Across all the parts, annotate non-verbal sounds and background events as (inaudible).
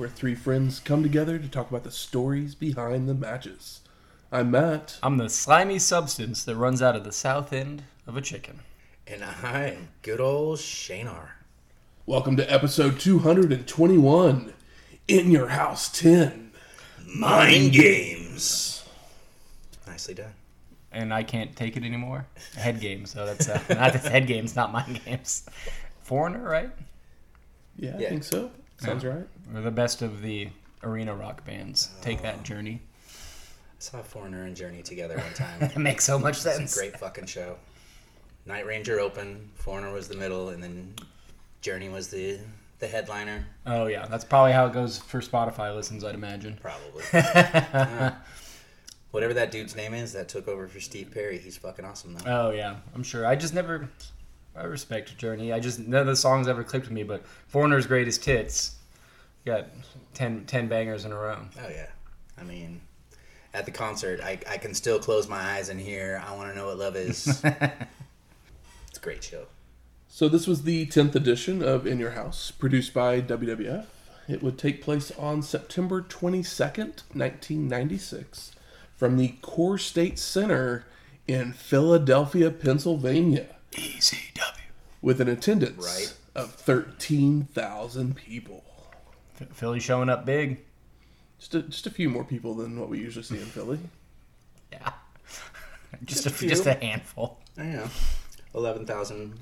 where three friends come together to talk about the stories behind the matches. I'm Matt. I'm the slimy substance that runs out of the south end of a chicken. And I am good old Shanar. Welcome to episode 221 In Your House 10. Mind games. Nicely done. And I can't take it anymore. Head games, so that's uh, (laughs) not that's head games, not mind games. Foreigner, right? Yeah, I Yeah. think so. Sounds right. We're the best of the arena rock bands. Take Oh. that journey. I saw Foreigner and Journey together one time. (laughs) It makes so much It's a sense. great fucking show. Night Ranger open, Foreigner was the middle, and then Journey was the the headliner. Oh yeah, that's probably how it goes for Spotify listens, I'd imagine. Probably. (laughs) Yeah. Whatever that dude's name is that took over for Steve Perry, he's fucking awesome though. Oh yeah, I'm sure. I just never. I respect Journey. I just none of the songs ever clicked with me. But Foreigner's greatest hits got 10, 10 bangers in a row. Oh yeah. I mean, at the concert, I, I can still close my eyes and hear "I Want to Know What Love Is." (laughs) it's a great show. So, this was the 10th edition of In Your House, produced by WWF. It would take place on September 22nd, 1996, from the Core State Center in Philadelphia, Pennsylvania, ECW. with an attendance Right. of 13,000 people. Philly showing up big. Just a, just a few more people than what we usually see in Philly. Yeah. Just, (laughs) Just a a, few. just a handful. I know, eleven thousand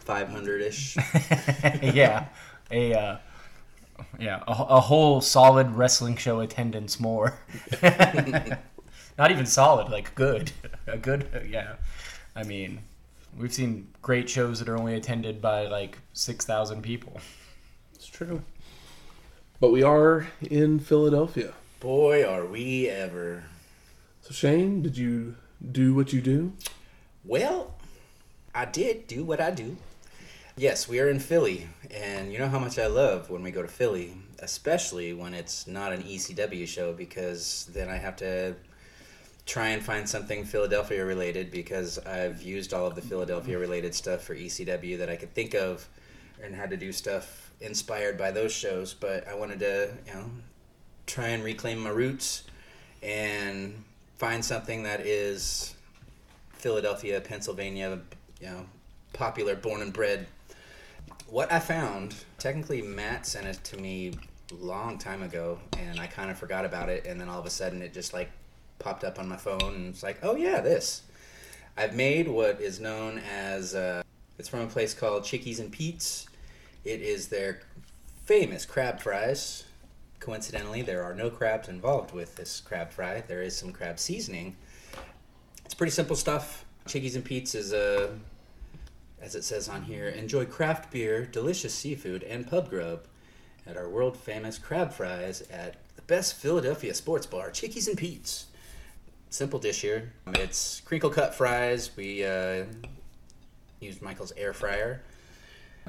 five hundred ish. (laughs) yeah. A uh, yeah, a, a whole solid wrestling show attendance more. (laughs) Not even solid, like good. A good yeah. I mean, we've seen great shows that are only attended by like 6,000 people. It's true. But we are in Philadelphia. Boy, are we ever. So, Shane, did you do what you do? Well, I did do what I do. Yes, we are in Philly, and you know how much I love when we go to Philly, especially when it's not an ECW show, because then I have to try and find something Philadelphia related because I've used all of the Philadelphia related stuff for ECW that I could think of and had to do stuff inspired by those shows, but I wanted to, you know, try and reclaim my roots and find something that is Philadelphia, Pennsylvania, you know, popular, born and bred. What I found, technically, Matt sent it to me a long time ago, and I kind of forgot about it, and then all of a sudden it just like popped up on my phone, and it's like, oh yeah, this. I've made what is known as, uh, it's from a place called Chickies and Pete's. It is their famous crab fries. Coincidentally, there are no crabs involved with this crab fry. There is some crab seasoning. It's pretty simple stuff. Chickies and Pete's is a, as it says on here, enjoy craft beer, delicious seafood, and pub grub at our world famous crab fries at the best Philadelphia sports bar, Chickies and Pete's. Simple dish here. It's crinkle cut fries. We uh, used Michael's air fryer.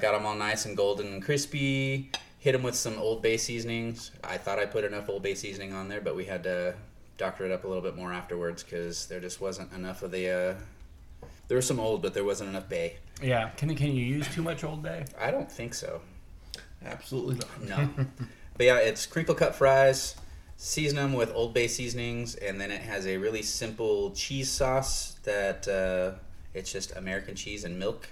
Got them all nice and golden and crispy. Hit them with some Old Bay seasonings. I thought I put enough Old Bay seasoning on there, but we had to doctor it up a little bit more afterwards because there just wasn't enough of the. Uh, there was some old, but there wasn't enough Bay. Yeah, can can you use too much Old Bay? I don't think so. Absolutely not. No. (laughs) but yeah, it's crinkle cut fries. Season them with Old Bay seasonings, and then it has a really simple cheese sauce that uh, it's just American cheese and milk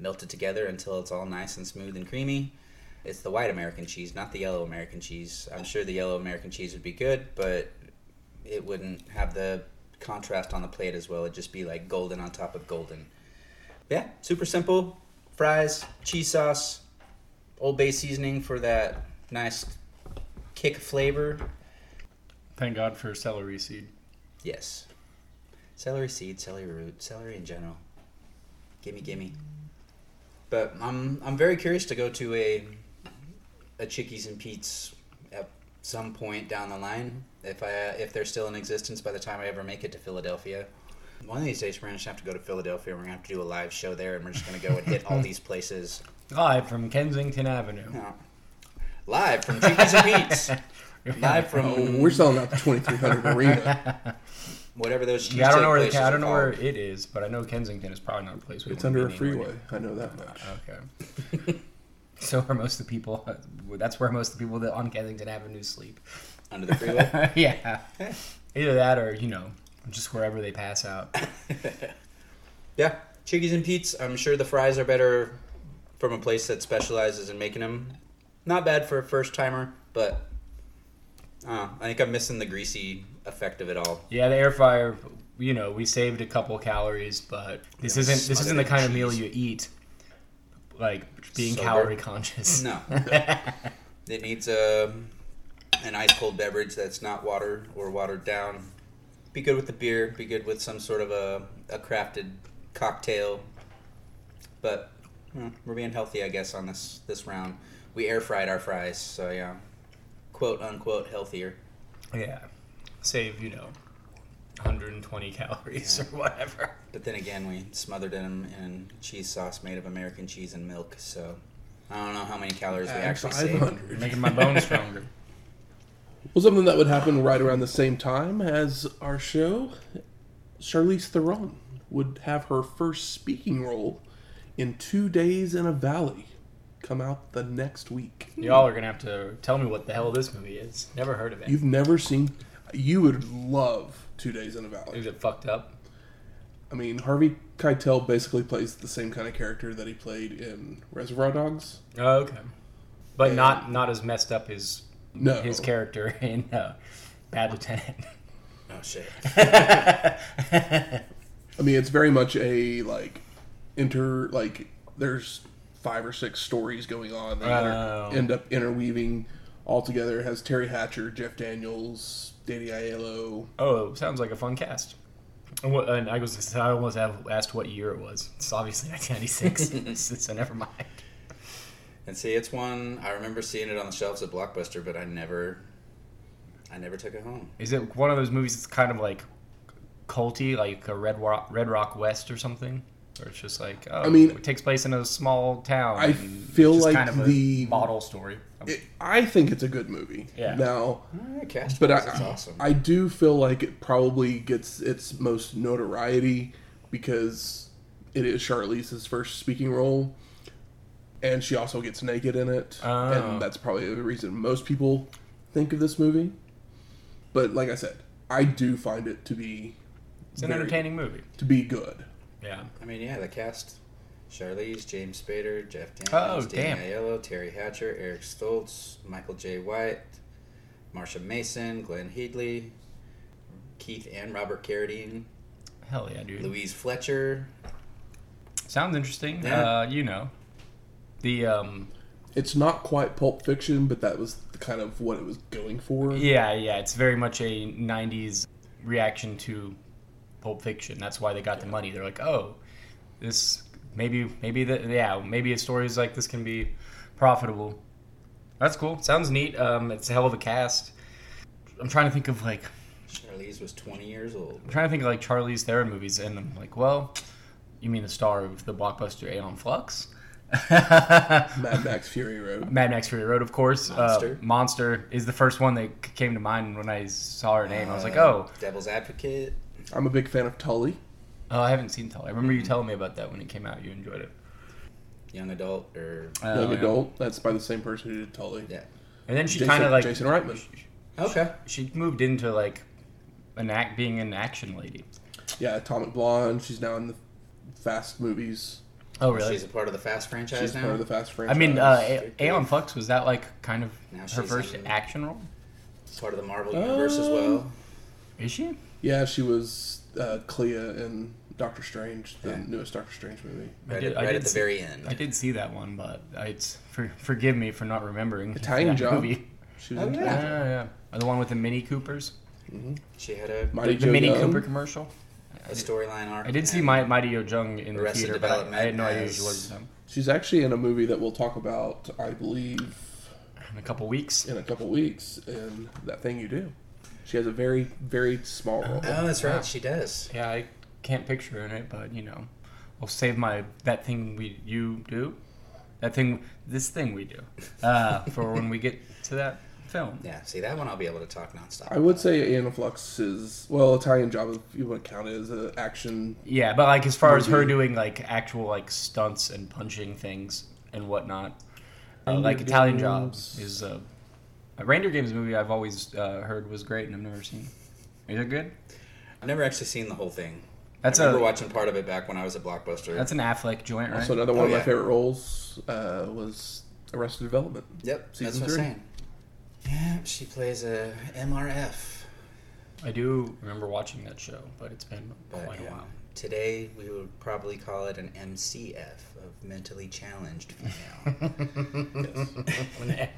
melted together until it's all nice and smooth and creamy. It's the white American cheese, not the yellow American cheese. I'm sure the yellow American cheese would be good, but it wouldn't have the contrast on the plate as well. It'd just be like golden on top of golden. Yeah, super simple. Fries, cheese sauce, Old Bay seasoning for that nice kick flavor. Thank God for celery seed. Yes. Celery seed, celery root, celery in general. Gimme, gimme. But I'm I'm very curious to go to a a Chickies and Pete's at some point down the line if I if they're still in existence by the time I ever make it to Philadelphia. One of these days we're gonna have to go to Philadelphia. We're gonna have to do a live show there, and we're just gonna go and hit all (laughs) these places. Live from Kensington Avenue. Yeah. Live from Chickies and Pete's. (laughs) Live from Oh, we're selling out the 2300 (laughs) Arena. whatever those. Yeah, I don't know where the, I don't know where it is, but I know Kensington is probably not a place we It's wanna under a be anyway. freeway. I know that much. Ah, okay. (laughs) so are most of the people. (laughs) That's where most of the people that on Kensington Avenue sleep. under the freeway. yeah. Either that or you know just wherever they pass out. Yeah, Chickies and Pete's. I'm sure the fries are better from a place that specializes in making them. Not bad for a first timer, but uh, I think I'm missing the greasy effect of it all. Yeah, the air fryer. You know, we saved a couple calories, but this Yeah, isn't this isn't the in kind of meal you eat. Like being Sober? calorie conscious. No, (laughs) it needs a an ice cold beverage that's not water or watered down. Be good with the beer. Be good with some sort of a, a crafted cocktail. But hmm, we're being healthy, I guess, on this this round. We air fried our fries, so yeah, quote unquote healthier. Yeah, save you know, 120 calories or whatever. But then again, we smothered them in cheese sauce made of American cheese and milk. So I don't know how many calories we Add actually saved. Making my bones stronger. (laughs) Well, something that would happen right around the same time as our show, Charlize Theron would have her first speaking role in Two Days in a Valley come out the next week. Y'all are gonna have to tell me what the hell this movie is. Never heard of it. You've never seen, you would love Two Days in a Valley. Is Valley. it fucked up? I mean, Harvey Keitel basically plays the same kind of character that he played in Reservoir Dogs. Oh, okay. But And- not not as messed up as No. his character (laughs) in uh, Bad Lieutenant. Oh shit! (laughs) I mean, it's very much a like inter like there's five or six stories going on that Oh. end up interweaving all together. It has Teri Hatcher, Jeff Daniels, Danny Aiello. oh, sounds like a fun cast. And, what, and I was I almost have asked what year it was. It's obviously (laughs) 1996, (laughs) so never mind. And see, it's one I remember seeing it on the shelves at Blockbuster, but I never, I never took it home. Is it one of those movies that's kind of like culty, like a Red Rock, Red Rock West or something? Or it's just like, oh, I mean- it takes place in a small town. I and feel like kind of a the- model story. It, I think it's a good movie. Yeah. Now, Uh, cast but I, awesome. I do feel like it probably gets its most notoriety because it is Charlize's first speaking role, and she also gets naked in it, Oh. and that's probably the reason most people think of this movie. But like I said, I do find it to be It's an very- entertaining movie. to be good. Yeah. I mean, yeah, the cast: Charlize, James Spader, Jeff Oh, Daniels, Danny damn. Aiello, Teri Hatcher, Eric Stoltz, Michael J. White, Marsha Mason, Glenn Headley, Keith and Robert Carradine, Hell yeah, dude. Louise Fletcher. Sounds interesting. Yeah. Uh, you know, the um, It's not quite Pulp Fiction, but that was kind of what it was going for. yeah, yeah, it's very much a '90s reaction to Pulp Fiction. That's why they got the money. They're like, oh, this maybe, maybe that, yeah, maybe a stories like this can be profitable. That's cool. Sounds neat. Um, it's a hell of a cast. I'm trying to think of like Charlize was 20 years old. I'm trying to think of like Charlize Theron movies, and I'm like, well, you mean the star of the blockbuster Aeon Flux? (laughs) Mad Max Fury Road. Mad Max Fury Road, of course. Monster. Uh, Monster is the first one that came to mind when I saw her name. I was like, Uh, oh, Devil's Advocate. I'm a big fan of Tully. oh, I haven't seen Tully. I remember you telling me about that when it came out. You enjoyed it. Young adult or Oh, Young yeah. Adult. That's by the same person who did Tully. yeah. And then she kind of like Jason Reitman. Okay. she moved into like an act being an action lady. Yeah, Atomic Blonde. She's now in the Fast movies. Oh, really? She's a part of the Fast franchise She's now. part of the Fast franchise. I mean, uh, Straight Aeon Flux was that like kind of Now her first action role? part of the Marvel universe as Uh, well. Is she? Yeah, she was uh, Clea in Doctor Strange, the Yeah. newest Doctor Strange movie. I Right, did- at, I did at the see- very end. I did see that one, but I, it's for, forgive me for not remembering Italian that Job. movie. She was Oh, in yeah. Yeah, Italian yeah, yeah. The one with the Mini Coopers, She had a, Mighty the Joe Mini Young. Cooper commercial. a storyline arc. I did see my Mighty Joe Young in the theater, but I, I had no idea who she was. as- um, She's actually in a movie that we'll talk about, I believe, in a couple weeks. in a couple weeks in that thing you do. She has a very, very small role. Oh, that's right. She does. Yeah, I can't picture her in it, but you know, I'll save my that thing we you do, that thing this thing we do, uh, (laughs) for when we get to that film. Yeah. See that one, I'll be able to talk nonstop. I would say Aeon Flux is well Italian job if you want to count it as an action. Yeah, but like as far as her doing like actual like stunts and punching things and whatnot, uh, like Italian Job Games. is uh, a Reindeer Games movie I've always uh, heard was great and I've never seen. Is it good? I've never actually seen the whole thing. That's I remember a watching part of it back when I was at Blockbuster. that's an Affleck joint, right? Also, another one Oh, of my favorite roles uh, was Arrested Development. yep. Season that's what three. I'm saying. Yeah, she plays a MRF. I do remember watching that show, but it's been But quite a while. today we would probably call it an MCF of mentally challenged female. (laughs)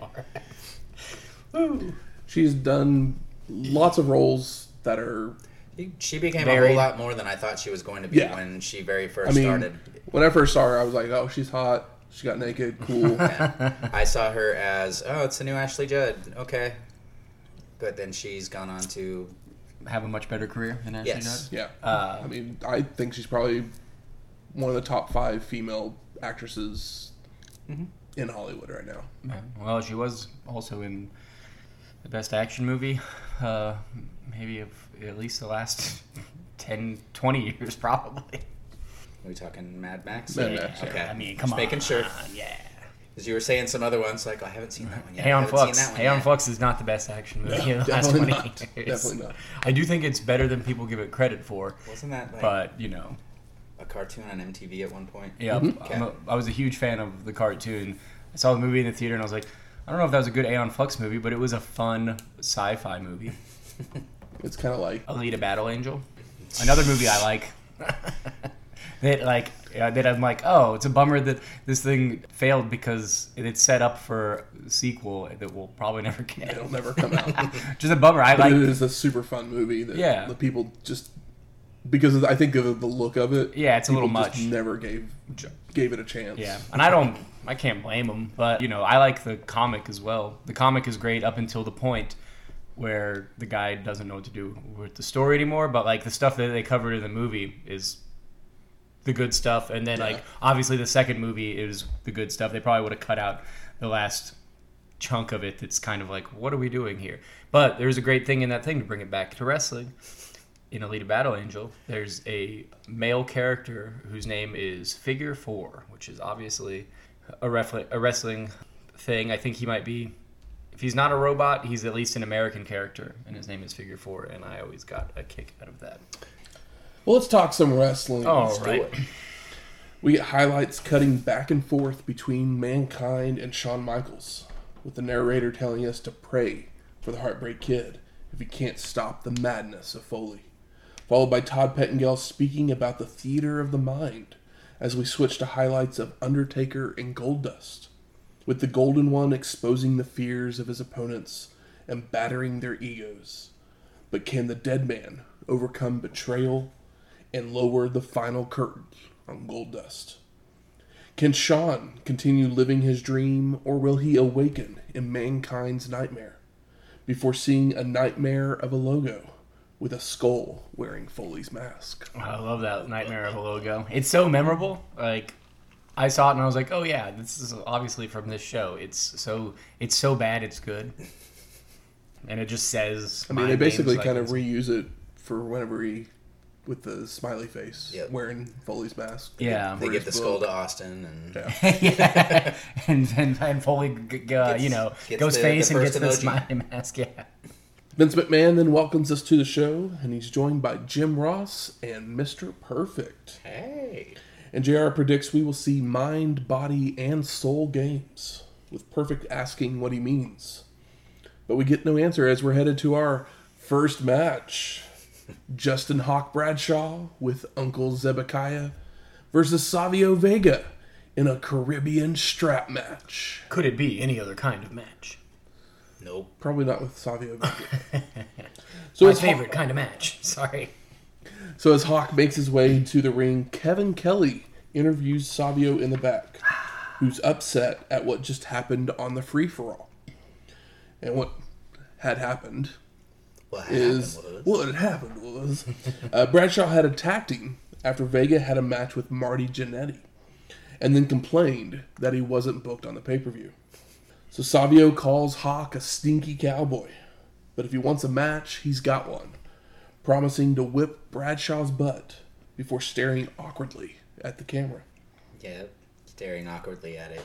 She's done lots of roles that are. She- she became a whole lot more than I thought she was going to be Yeah. when she very first I mean, started. when I first saw her, I was like, "Oh, she's hot. She got naked. Cool." (laughs) Yeah. I saw her as, oh, it's the new Ashley Judd. Okay. But then she's gone on to, Have a much better career than Ashley Yes. Judd. yeah. Uh, I mean, I think she's probably one of the top five female actresses Mm-hmm. In Hollywood right now. Yeah, Well, she was also in the best action movie, uh, maybe of at least the last (laughs) 10, 20 years, probably. are we talking Mad Max? Mad Max, yeah. Okay. I mean, Just come on. making sure. Yeah. Because you were saying some other ones, like, oh, I haven't seen that one yet. Hey on haven't Flux. seen that one Aeon yet. Flux is not the best action movie No, of the last definitely 20 not. years. Definitely not. I do think it's better than people give it credit for, Wasn't that like but, you know, a cartoon on MTV at one point? yeah, Okay. I'm a, I was a huge fan of the cartoon. I saw the movie in the theater and I was like, I don't know if that was a good Aeon Flux movie, but it was a fun sci-fi movie. (laughs) It's kind of like Alita Battle Angel. Another movie I like. (laughs) that like yeah, that I'm like, oh, it's a bummer that this thing failed because it's set up for a sequel that we'll probably never get. it'll never come out. (laughs) Just a bummer. I But like. it is a super fun movie that Yeah. the people just because I think of the look of it. Yeah, it's a little much. Never gave gave it a chance. Yeah, and I don't. I can't blame them, but you know, I like the comic as well. The comic is great up until the point where the guy doesn't know what to do with the story anymore. But like the stuff that they covered in the movie is the good stuff, and then like obviously the second movie is the good stuff. They probably would have cut out the last chunk of it that's kind of like, what are we doing here? But there's a great thing in that thing to bring it back to wrestling. In Alita Battle Angel, there's a male character whose name is Figure Four, which is obviously a, refle- a wrestling thing. I think he might be, if he's not a robot, he's at least an American character, and his name is Figure Four, and I always got a kick out of that. Well, let's talk some wrestling. Do right. We get highlights cutting back and forth between Mankind and Shawn Michaels, with the narrator telling us to pray for the Heartbreak Kid if he can't stop the madness of Foley. Followed by Todd Pettengill speaking about the theater of the mind, as we switch to highlights of Undertaker and Goldust, with the Golden One exposing the fears of his opponents and battering their egos. But can the dead man overcome betrayal and lower the final curtain on Goldust? Can Shawn continue living his dream, or will he awaken in mankind's nightmare before seeing a nightmare of a logo with a skull wearing Foley's mask? I love that Nightmare of a logo. It's so memorable. Like I saw it and I was like, "Oh yeah, this is obviously from this show." It's so it's so bad it's good. And it just says I mean, they basically games, like kind of reuse it for whenever he, with the smiley face, Yep. wearing Foley's mask. Yeah. They for give his the skull to Austin, and Yeah. (laughs) yeah, and and, and Foley, g- g- uh, you know, gets goes the- face the and first gets the smiley mask. Yeah, Vince McMahon then welcomes us to the show, and he's joined by Jim Ross and Mr. Perfect. hey, And JR predicts we will see mind, body, and soul games, with Perfect asking what he means. But we get no answer as we're headed to our first match. (laughs) Justin Hawk Bradshaw with Uncle Zebekiah versus Savio Vega in a Caribbean strap match. could it be any other kind of match? Nope. Probably not with Savio (laughs) So My favorite Hawk, kind of match. (laughs) Sorry. so as Hawk makes his way to the ring, Kevin Kelly interviews Savio in the back, who's upset at what just happened on the free for all. And what had happened What is happened was what had happened was uh, Bradshaw had attacked him after Vega had a match with Marty Jannetty, and then complained that he wasn't booked on the pay per view. So Savio calls Hawk a stinky cowboy, but if he wants a match, he's got one, promising to whip Bradshaw's butt before staring awkwardly at the camera. yeah, staring awkwardly at it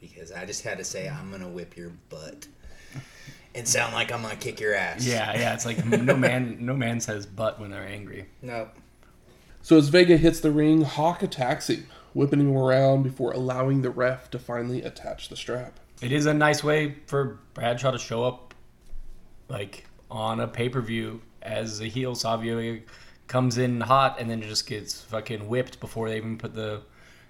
because I just had to say I'm gonna whip your butt and sound like I'm gonna kick your ass. Yeah, yeah. It's like no man, no man says butt when they're angry. No. So as Vega hits the ring, Hawk attacks him, whipping him around before allowing the ref to finally attach the strap. It is a nice way for Bradshaw to show up, like on a pay per view as a heel. Savio comes in hot and then just gets fucking whipped before they even put the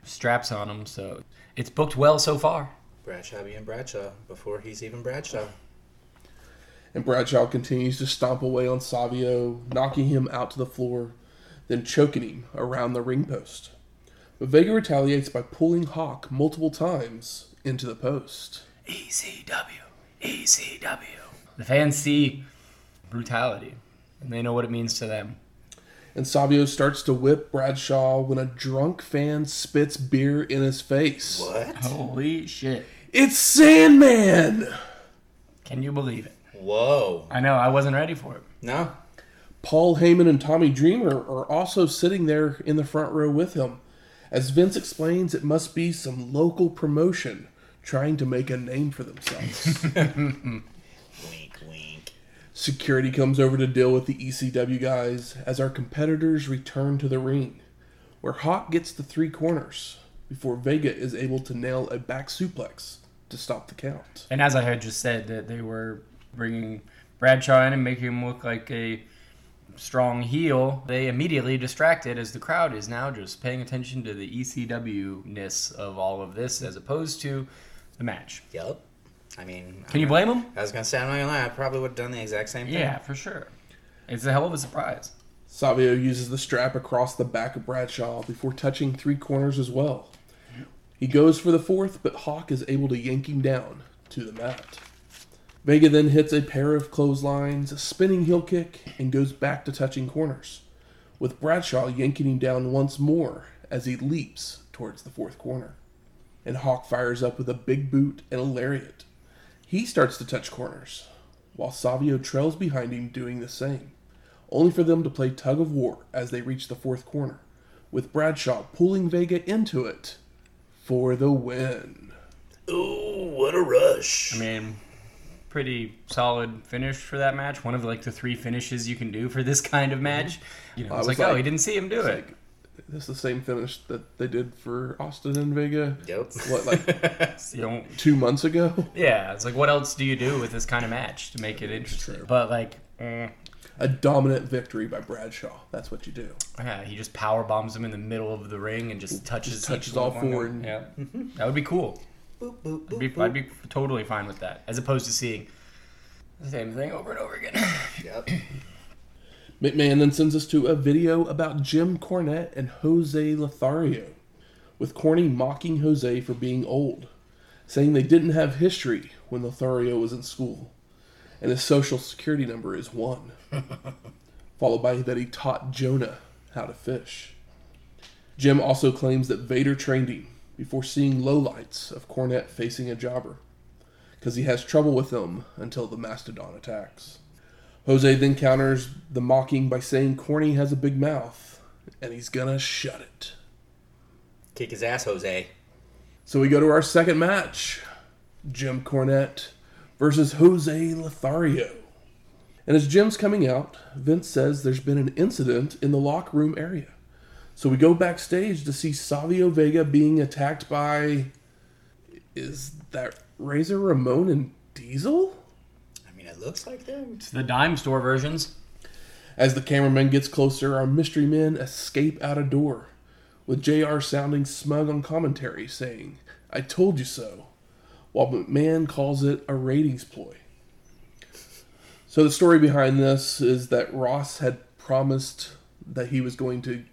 straps on him. So it's booked well so far. Bradshaw being Bradshaw before he's even Bradshaw. And Bradshaw continues to stomp away on Savio, knocking him out to the floor, then choking him around the ring post. But Vega retaliates by pulling Hawk multiple times into the post. ECW, ECW. The fans see brutality, and they know what it means to them. And Savio starts to whip Bradshaw when a drunk fan spits beer in his face. What? Holy shit! It's Sandman! Can you believe it? Whoa. I know I wasn't ready for it. No. Paul Heyman and Tommy Dreamer are also sitting there in the front row with him. As Vince explains, it must be some local promotion trying to make a name for themselves. (laughs) Wink, wink. Security comes over to deal with the ECW guys as our competitors return to the ring, where Hawk gets the three corners before Vega is able to nail a back suplex to stop the count. And as I had just said, that they were bringing Bradshaw in and making him look like a strong heel, they immediately distracted as the crowd is now just paying attention to the ECW ness of all of this as opposed to the match. Yep. I mean, Can you blame him? I was gonna say I'm not gonna lie. I probably would have done the exact same thing. Yeah, for sure. It's a hell of a surprise. Savio uses the strap across the back of Bradshaw before touching three corners as well. He goes for the fourth, but Hawk is able to yank him down to the mat. Vega then hits a pair of clotheslines, a spinning heel kick, and goes back to touching corners, with Bradshaw yanking him down once more as he leaps towards the fourth corner. And Hawk fires up with a big boot and a lariat. He starts to touch corners, while Savio trails behind him doing the same only for them to play tug of war as they reach the fourth corner, with Bradshaw pulling Vega into it for the win. Ooh, what a rush! I mean, pretty solid finish for that match. One of like the three finishes you can do for this kind of match. Mm-hmm. You know, I it's was like, oh, like- he didn't see him do it. like this is the same finish that they did for Austin and Vega. Yep. What like (laughs) You don't two months ago? Yeah, it's like what else do you do with this kind of match to make it interesting? true. But like, eh, A dominant victory by Bradshaw. That's what you do. yeah, he just power bombs him in the middle of the ring and just touches Just touches all four and- Yeah, that would be cool. Boop, boop, I'd be, boop. I'd be totally fine with that, as opposed to seeing the same thing over and over again. Yep. (clears throat) McMahon then sends us to a video about Jim Cornette and Jose Lothario, with Corny mocking Jose for being old, saying they didn't have history when Lothario was in school, and his social security number is one, (laughs) followed by that he taught Jonah how to fish. Jim also claims that Vader trained him before seeing lowlights of Cornette facing a jobber, because he has trouble with them until the Mastodon attacks. Jose then counters the mocking by saying Corny has a big mouth and he's gonna shut it. Kick his ass, Jose. So we go to our second match Jim Cornette versus Jose Lothario. And as Jim's coming out, Vince says there's been an incident in the locker room area. So we go backstage to see Savio Vega being attacked by. Is that Razor Ramon and Diesel? I mean, it looks like them. it's the dime store versions. As the cameraman gets closer, our mystery men escape out a door, with JR sounding smug on commentary, saying, I told you so, while McMahon calls it a ratings ploy. So the story behind this is that Ross had promised that he was going to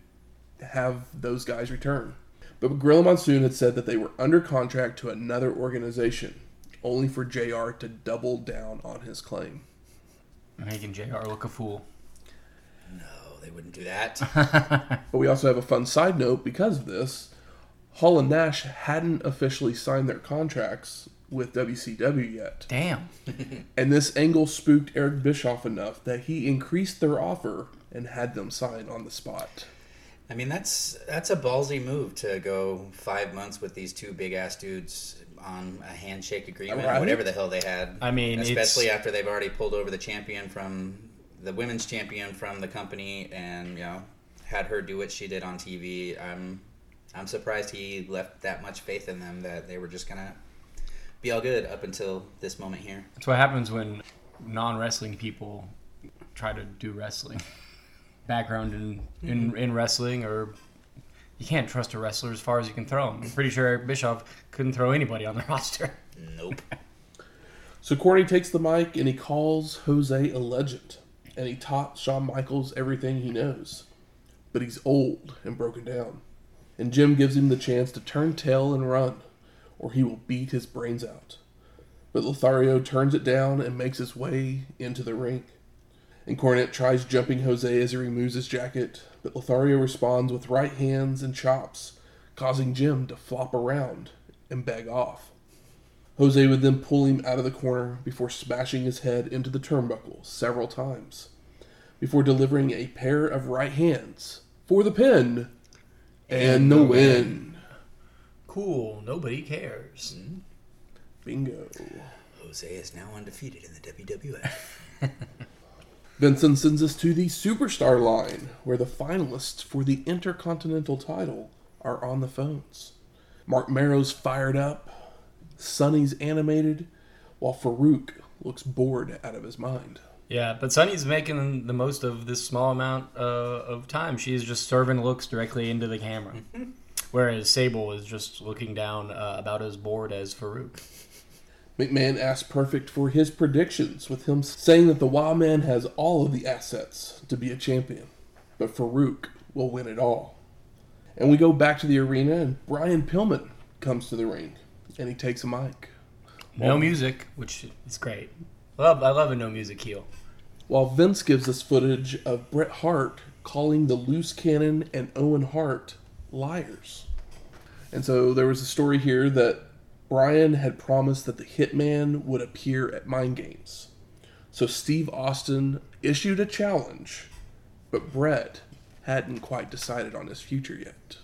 have those guys return. But Gorilla Monsoon had said that they were under contract to another organization, only for JR to double down on his claim. Making JR look a fool. No, they wouldn't do that. (laughs) (laughs) But we also have a fun side note because of this. Hall and Nash hadn't officially signed their contracts with WCW yet. Damn. (laughs) And this angle spooked Eric Bischoff enough that he increased their offer and had them sign on the spot. I mean, that's that's a ballsy move to go five months with these two big ass dudes on a handshake agreement, Right. whatever the hell they had. I mean, especially it's- after they've already pulled over the champion from the women's champion from the company, and you know, had her do what she did on TV. I'm I'm surprised he left that much faith in them that they were just gonna be all good up until this moment here. That's what happens when non wrestling people try to do wrestling. (laughs) Background in, in, mm-hmm. in wrestling, or you can't trust a wrestler as far as you can throw him. I'm pretty sure Eric Bischoff couldn't throw anybody on the (laughs) roster. Nope. So Corny takes the mic and he calls Jose a legend. And he taught Shawn Michaels everything he knows. But he's old and broken down. And Jim gives him the chance to turn tail and run, or he will beat his brains out. But Lothario turns it down and makes his way into the ring. And Cornette tries jumping Jose as he removes his jacket, but Lothario responds with right hands and chops, causing Jim to flop around and beg off. Jose would then pull him out of the corner before smashing his head into the turnbuckle several times, before delivering a pair of right hands for the pin and the win. Cool. Nobody cares. Bingo. Jose is now undefeated in the WWF. (laughs) Vincent sends us to the Superstar line, where the finalists for the Intercontinental title are on the phones. Marc Mero's fired up, Sunny's animated, while Farouk looks bored out of his mind. Yeah, but Sunny's making the most of this small amount uh, of time. She's just serving looks directly into the camera. (laughs) Whereas Sable is just looking down uh, about as bored as Farouk. McMahon asked Perfect for his predictions, with him saying that the Wild Man has all of the assets to be a champion, but Farouk will win it all. And we go back to the arena, and Brian Pillman comes to the ring, and he takes a mic. No music, which is great. Love, I love a no music heel. While Vince gives us footage of Bret Hart calling the loose cannon and Owen Hart liars. And so there was a story here that Brian had promised that the Hitman would appear at Mind Games. So Steve Austin issued a challenge, but Bret hadn't quite decided on his future yet.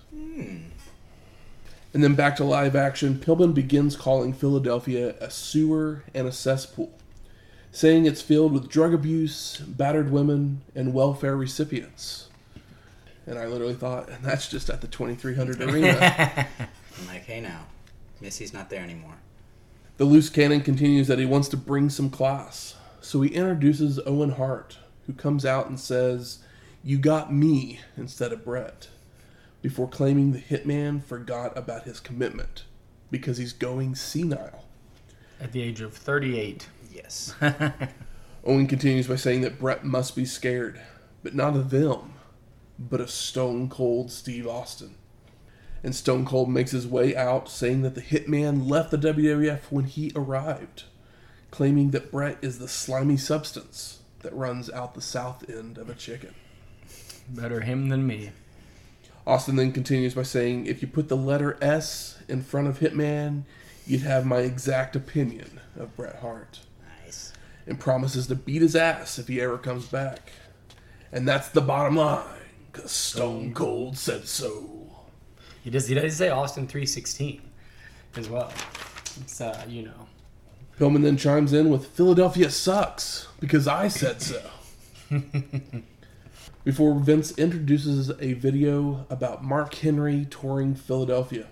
And then back to live action, Pillman begins calling Philadelphia a sewer and a cesspool saying it's filled with drug abuse, battered women, and welfare recipients. And I literally thought, and that's just at the 2300 arena. (laughs) I'm like, hey now, Missy's not there anymore. the loose cannon continues that he wants to bring some class. So he introduces Owen Hart, who comes out and says, You got me instead of Bret, before claiming the hitman forgot about his commitment because he's going senile. At the age of 38. Yes. (laughs) Owen continues by saying that Bret must be scared, but not of them, but of Stone Cold Steve Austin. And Stone Cold makes his way out, saying that the Hitman left the WWF when he arrived, claiming that Bret is the slimy substance that runs out the south end of a chicken. Better him than me. Austin then continues by saying, if you put the letter S in front of Hitman, you'd have my exact opinion of Bret Hart. Nice. and promises to beat his ass if he ever comes back. And that's the bottom line, because Stone oh. Cold said so. He does. He does say Austin 316 as well. So uh, you know. Pillman then chimes in with Philadelphia sucks, because I said so. (laughs) Before Vince introduces a video about Mark Henry touring Philadelphia.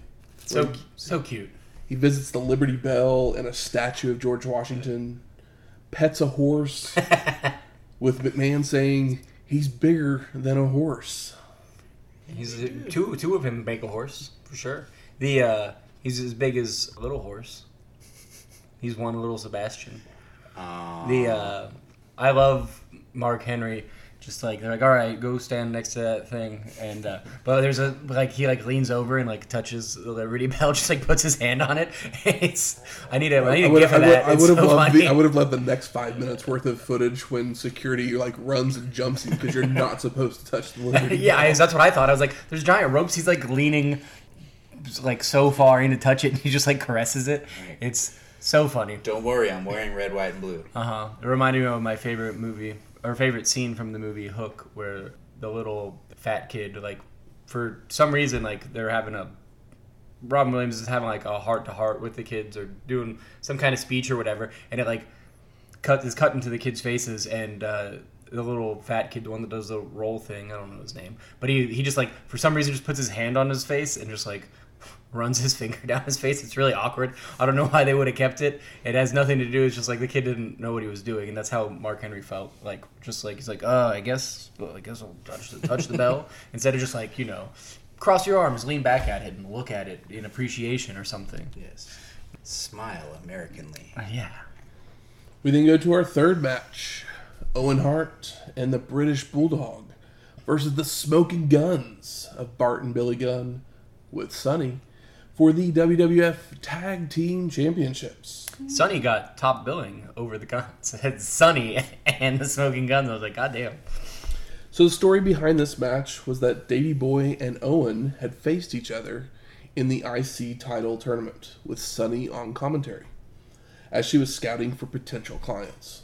So so cute. He visits the Liberty Bell and a statue of George Washington, pets a horse, (laughs) with McMahon saying he's bigger than a horse. He's two two of him make a horse for sure. The uh, he's as big as a little horse. He's one little Sebastian. The uh, I love Mark Henry Just like they're like, all right, go stand next to that thing, and uh, but there's a like he like leans over and like touches the Liberty (laughs) Bell, just like puts his hand on it. (laughs) It's I need a I need I a would, gift I for would, that. I It's would have so loved funny. the, I would have loved the next five minutes worth of footage when security like runs and jumps you because you're not supposed to touch the Liberty (laughs) yeah, Bell. I, that's what I thought. I was like, there's giant ropes. He's like leaning like so far in to touch it, and he just like caresses it. It's so funny. Don't worry, I'm wearing red, white, and blue. Uh huh. It reminded me of my favorite movie or favorite scene from the movie Hook, where the little fat kid, like, for some reason, like they're having a Robin Williams is having like a heart to heart with the kids or doing some kind of speech or whatever, and it like cut is cut into the kids' faces and. uh the little fat kid, the one that does the roll thing, I don't know his name, but he he just like for some reason just puts his hand on his face and just like runs his (laughs) finger down his face. It's really awkward. I don't know why they would have kept it. It has nothing to do. It's just like the kid didn't know what he was doing, and that's how Mark Henry felt. Like just like he's like, uh, I guess, well, I guess I'll touch the touch the bell (laughs) instead of just like you know, cross your arms, lean back at it, and look at it in appreciation or something. Yes. Smile Americanly. Uh, yeah. We then go to our third match Owen Hart and the British Bulldog versus the Smoking Gunns of Bart and Billy Gunn with Sunny for the WWF Tag Team Championships. Sunny got top billing over the Gunns. (laughs) It had Sunny and the smoking Gunns. I was like, God damn. So the story behind this match was that Davey Boy and Owen had faced each other in the IC title tournament with Sunny on commentary as she was scouting for potential clients.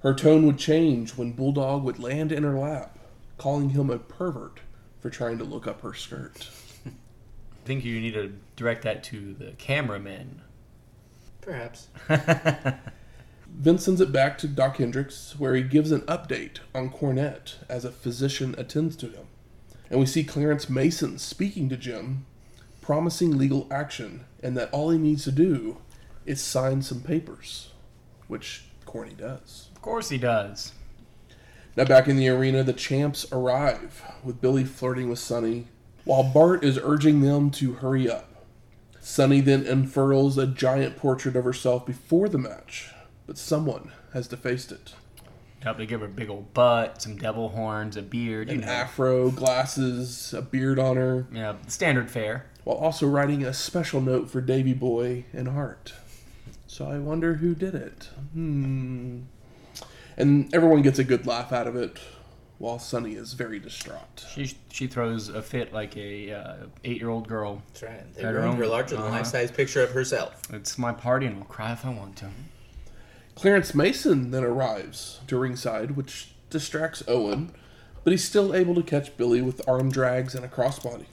Her tone would change when Bulldog would land in her lap, calling him a pervert for trying to look up her skirt. I think you need to direct that to the cameraman. Perhaps. (laughs) Vince sends it back to Doc Hendrix, where he gives an update on Cornette as a physician attends to him. And we see Clarence Mason speaking to Jim, promising legal action, and that all he needs to do is sign some papers, which Corny does. Of course he does. Now, back in the arena, the champs arrive, with Billy flirting with Sunny, while Bart is urging them to hurry up. Sunny then unfurls a giant portrait of herself before the match, but someone has defaced it. Yep, they give her a big old butt, some devil horns, a beard, An know. afro, glasses, a beard on her, Yeah, standard fare. while also writing a special note for Davey Boy and Hart. So I wonder who did it. Hmm. And everyone gets a good laugh out of it, while Sunny is very distraught. She she throws a fit like a uh, eight year old girl. That's right. They Got her ruined own- her larger than uh-huh. life size picture of herself. It's my party, and I'll cry if I want to. Clarence Mason then arrives to ringside, which distracts Owen, but he's still able to catch Billy with arm drags and a crossbody.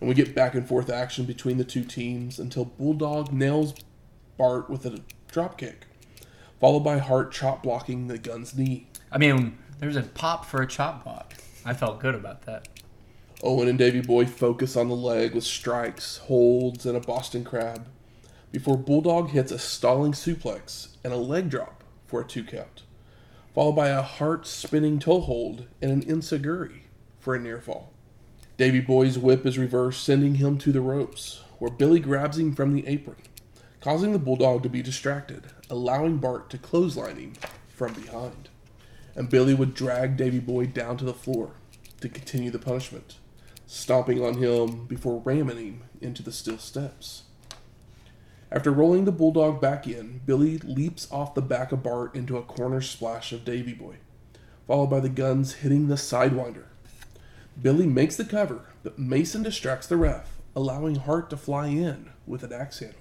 And we get back and forth action between the two teams until Bulldog nails Bart with a dropkick, followed by Hart chop blocking the Gunn's knee. I mean, there's a pop for a chop block. I felt good about that. Owen and Davey Boy focus on the leg with strikes, holds, and a Boston Crab before Bulldog hits a stalling suplex and a leg drop for a two count, followed by a Hart spinning toe hold and an enzuigiri for a near fall. Davey Boy's whip is reversed, sending him to the ropes, where Billy grabs him from the apron, causing the Bulldog to be distracted, allowing Bart to clothesline him from behind. And Billy would drag Davey Boy down to the floor to continue the punishment, stomping on him before ramming him into the steel steps. After rolling the bulldog back in, Billy leaps off the back of Bart into a corner splash of Davey Boy, followed by the Gunns hitting the sidewinder. Billy makes the cover, but Mason distracts the ref, allowing Hart to fly in with an axe handle.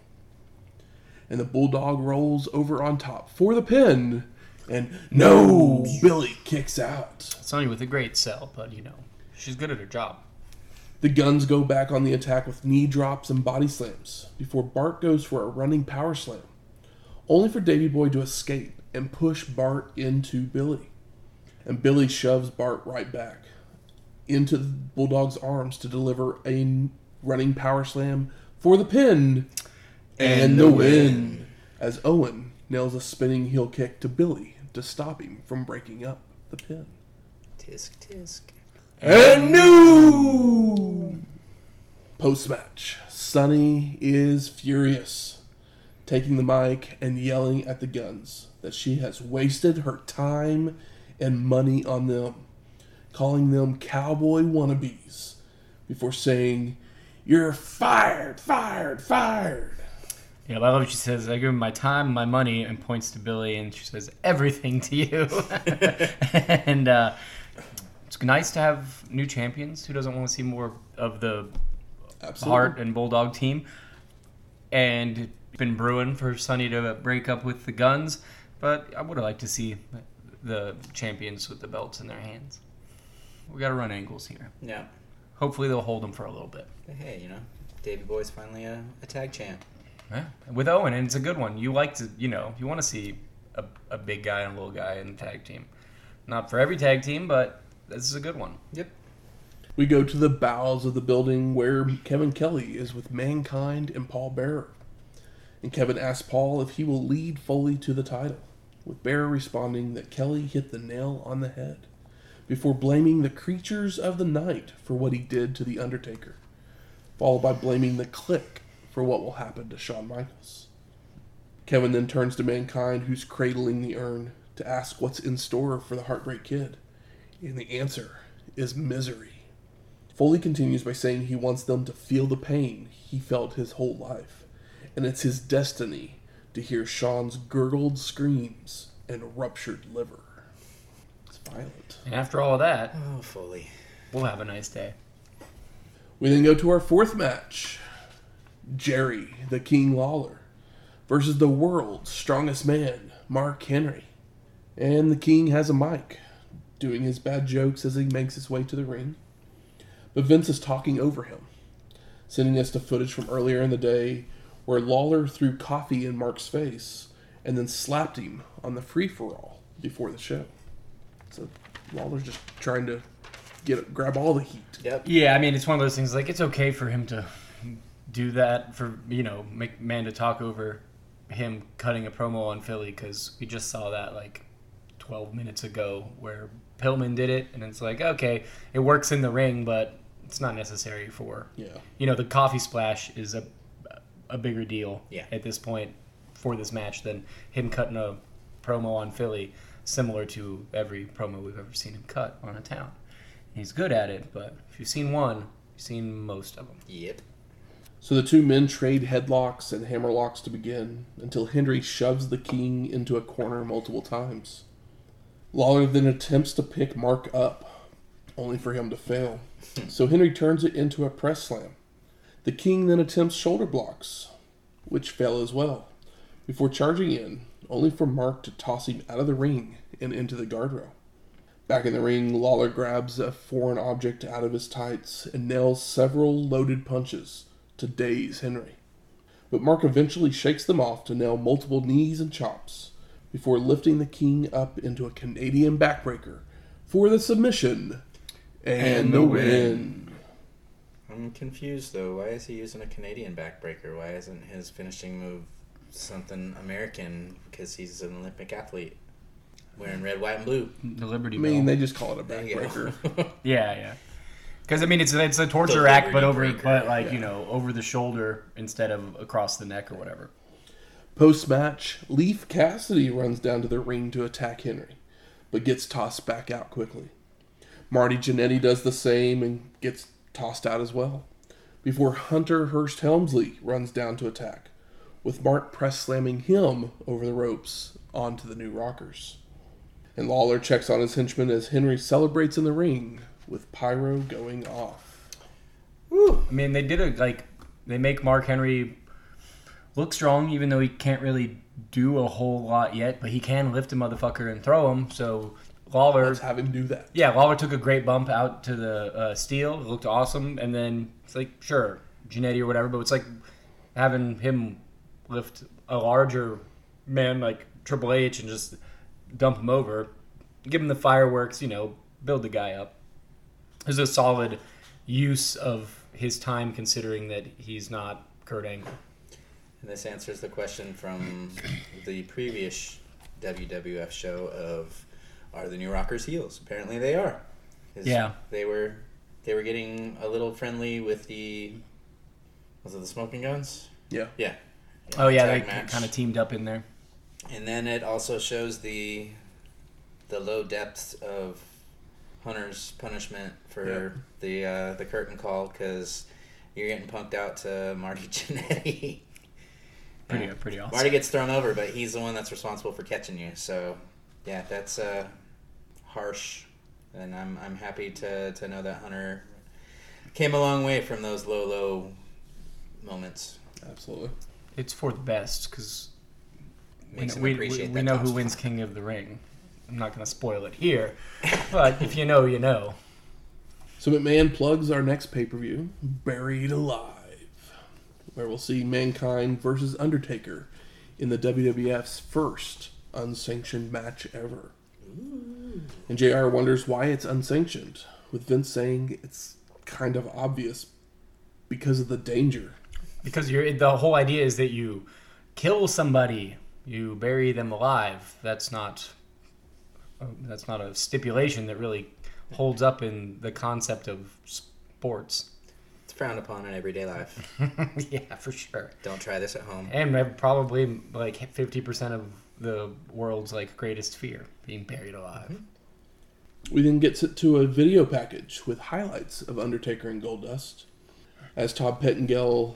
And the bulldog rolls over on top for the pin, and no, Billy kicks out. Sunny with a great sell, but you know, she's good at her job. The Gunns go back on the attack with knee drops and body slams before Bart goes for a running power slam, only for Davey Boy to escape and push Bart into Billy. And Billy shoves Bart right back into the Bulldog's arms to deliver a running power slam for the pin and, the win. As Owen nails a spinning heel kick to Billy to stop him from breaking up the pin. Tisk tisk. And new post match. Sunny is furious, taking the mic and yelling at the Gunns that she has wasted her time and money on them, calling them cowboy wannabes before saying, You're fired, fired, fired. Yeah, I love what she says. I give him my time, my money, and points to Billy, and she says everything to you. (laughs) and uh, it's nice to have new champions. Who doesn't want to see more of the Absolutely. Hart and Bulldog team? And it's been brewing for Sunny to break up with the Gunns, but I would have liked to see the champions with the belts in their hands. We got to run angles here. Yeah. Hopefully, they'll hold them for a little bit. But hey, you know, Davey Boy's finally a, a tag champ. Yeah, with Owen, and it's a good one. You like to, you know, you want to see a, a big guy and a little guy in the tag team. Not for every tag team, but this is a good one. Yep. We go to the bowels of the building where Kevin Kelly is with Mankind and Paul Bearer. And Kevin asks Paul if he will lead Foley to the title, with Bearer responding that Kelly hit the nail on the head, before blaming the creatures of the night for what he did to The Undertaker, followed by blaming the clique for what will happen to Shawn Michaels. Kevin then turns to Mankind, who's cradling the urn, to ask what's in store for the Heartbreak Kid. And the answer is misery. Foley continues by saying he wants them to feel the pain he felt his whole life, and it's his destiny to hear Shawn's gurgled screams and ruptured liver. It's violent. And after all of that, Oh, Foley. we'll have a nice day. We then go to our fourth match Jerry, the King Lawler, versus the world's strongest man, Mark Henry. And the King has a mic, doing his bad jokes as he makes his way to the ring. But Vince is talking over him, sending us to footage from earlier in the day where Lawler threw coffee in Mark's face and then slapped him on the free for all before the show. So Lawler's just trying to get grab all the heat. Yep. Yeah, I mean, it's one of those things. Like, it's okay for him to do that for you know McMahon to talk over him cutting a promo on Philly because we just saw that like 12 minutes ago where Pillman did it, and it's like okay, it works in the ring, but it's not necessary for Yeah. you know the coffee splash is a a bigger deal Yeah. at this point for this match than him cutting a promo on Philly, similar to every promo we've ever seen him cut on a town. He's good at it, but if you've seen one, you've seen most of them. Yep. So the two men trade headlocks and hammerlocks to begin until Henry shoves the king into a corner multiple times. Lawler then attempts to pick Mark up, only for him to fail. So Henry turns it into a press slam. The king then attempts shoulder blocks, which fail as well, before charging in, only for Mark to toss him out of the ring and into the guardrail. Back in the ring, Lawler grabs a foreign object out of his tights and nails several loaded punches to daze Henry. But Mark eventually shakes them off to nail multiple knees and chops before lifting the king up into a Canadian backbreaker for the submission and, And the the win. I'm confused though. Why is he using a Canadian backbreaker? Why isn't his finishing move something American? Because he's an Olympic athlete, wearing red, white, and blue. The Liberty I mean, Bell. they just call it a backbreaker. (laughs) Yeah, yeah. Because I mean, it's it's a torture The act, but over Breaker, but like yeah. you know over the shoulder instead of across the neck or whatever. Post match, Leif Cassidy runs down to the ring to attack Henry, but gets tossed back out quickly. Marty Jannetty does the same and gets tossed out as well, before Hunter Hearst Helmsley runs down to attack, with Mark press slamming him over the ropes onto the new rockers. And Lawler checks on his henchman as Henry celebrates in the ring, with Pyro going off. I mean, they did a like they make Mark Henry look strong, even though he can't really do a whole lot yet, but he can lift a motherfucker and throw him. So Lawler, Let's have him do that. yeah, Lawler took a great bump out to the uh, steel. It looked awesome, and then it's like sure, Jannetty or whatever, but it's like having him lift a larger man like Triple H and just dump him over, give him the fireworks, you know, build the guy up. It was a solid use of his time, considering that he's not Kurt Angle. And this answers the question from the previous WWF show of are the New Rockers heels? Apparently they are. Yeah. They were they were getting a little friendly with the was it the smoking Gunns? Yeah. Yeah. Oh yeah, they match. kind of teamed up in there. And then it also shows the the low depths of Hunter's punishment for the uh, the curtain call because you're getting punked out to Marty (laughs) Jannetty. Pretty, pretty awesome. Marty gets thrown over, but he's the one that's responsible for catching you. So, yeah, that's uh, harsh, and I'm I'm happy to to know that Hunter came a long way from those low low moments. Absolutely. It's for the best because we, we, we, we know who spot. wins King of the Ring. I'm not going to spoil it here, but if you know, you know. So McMahon plugs our next pay per view, Buried Alive, where we'll see Mankind versus Undertaker in the WWF's first unsanctioned match ever. And JR wonders why it's unsanctioned, with Vince saying it's kind of obvious because of the danger. Because you're the whole idea is that you kill somebody, you bury them alive. That's not Oh, that's not a stipulation that really holds up in the concept of sports. It's frowned upon in everyday life. (laughs) yeah, for sure. Don't try this at home. And probably like fifty percent of the world's like greatest fear being buried alive. Mm-hmm. We then get to- to a video package with highlights of Undertaker and Goldust, as Todd Pettengill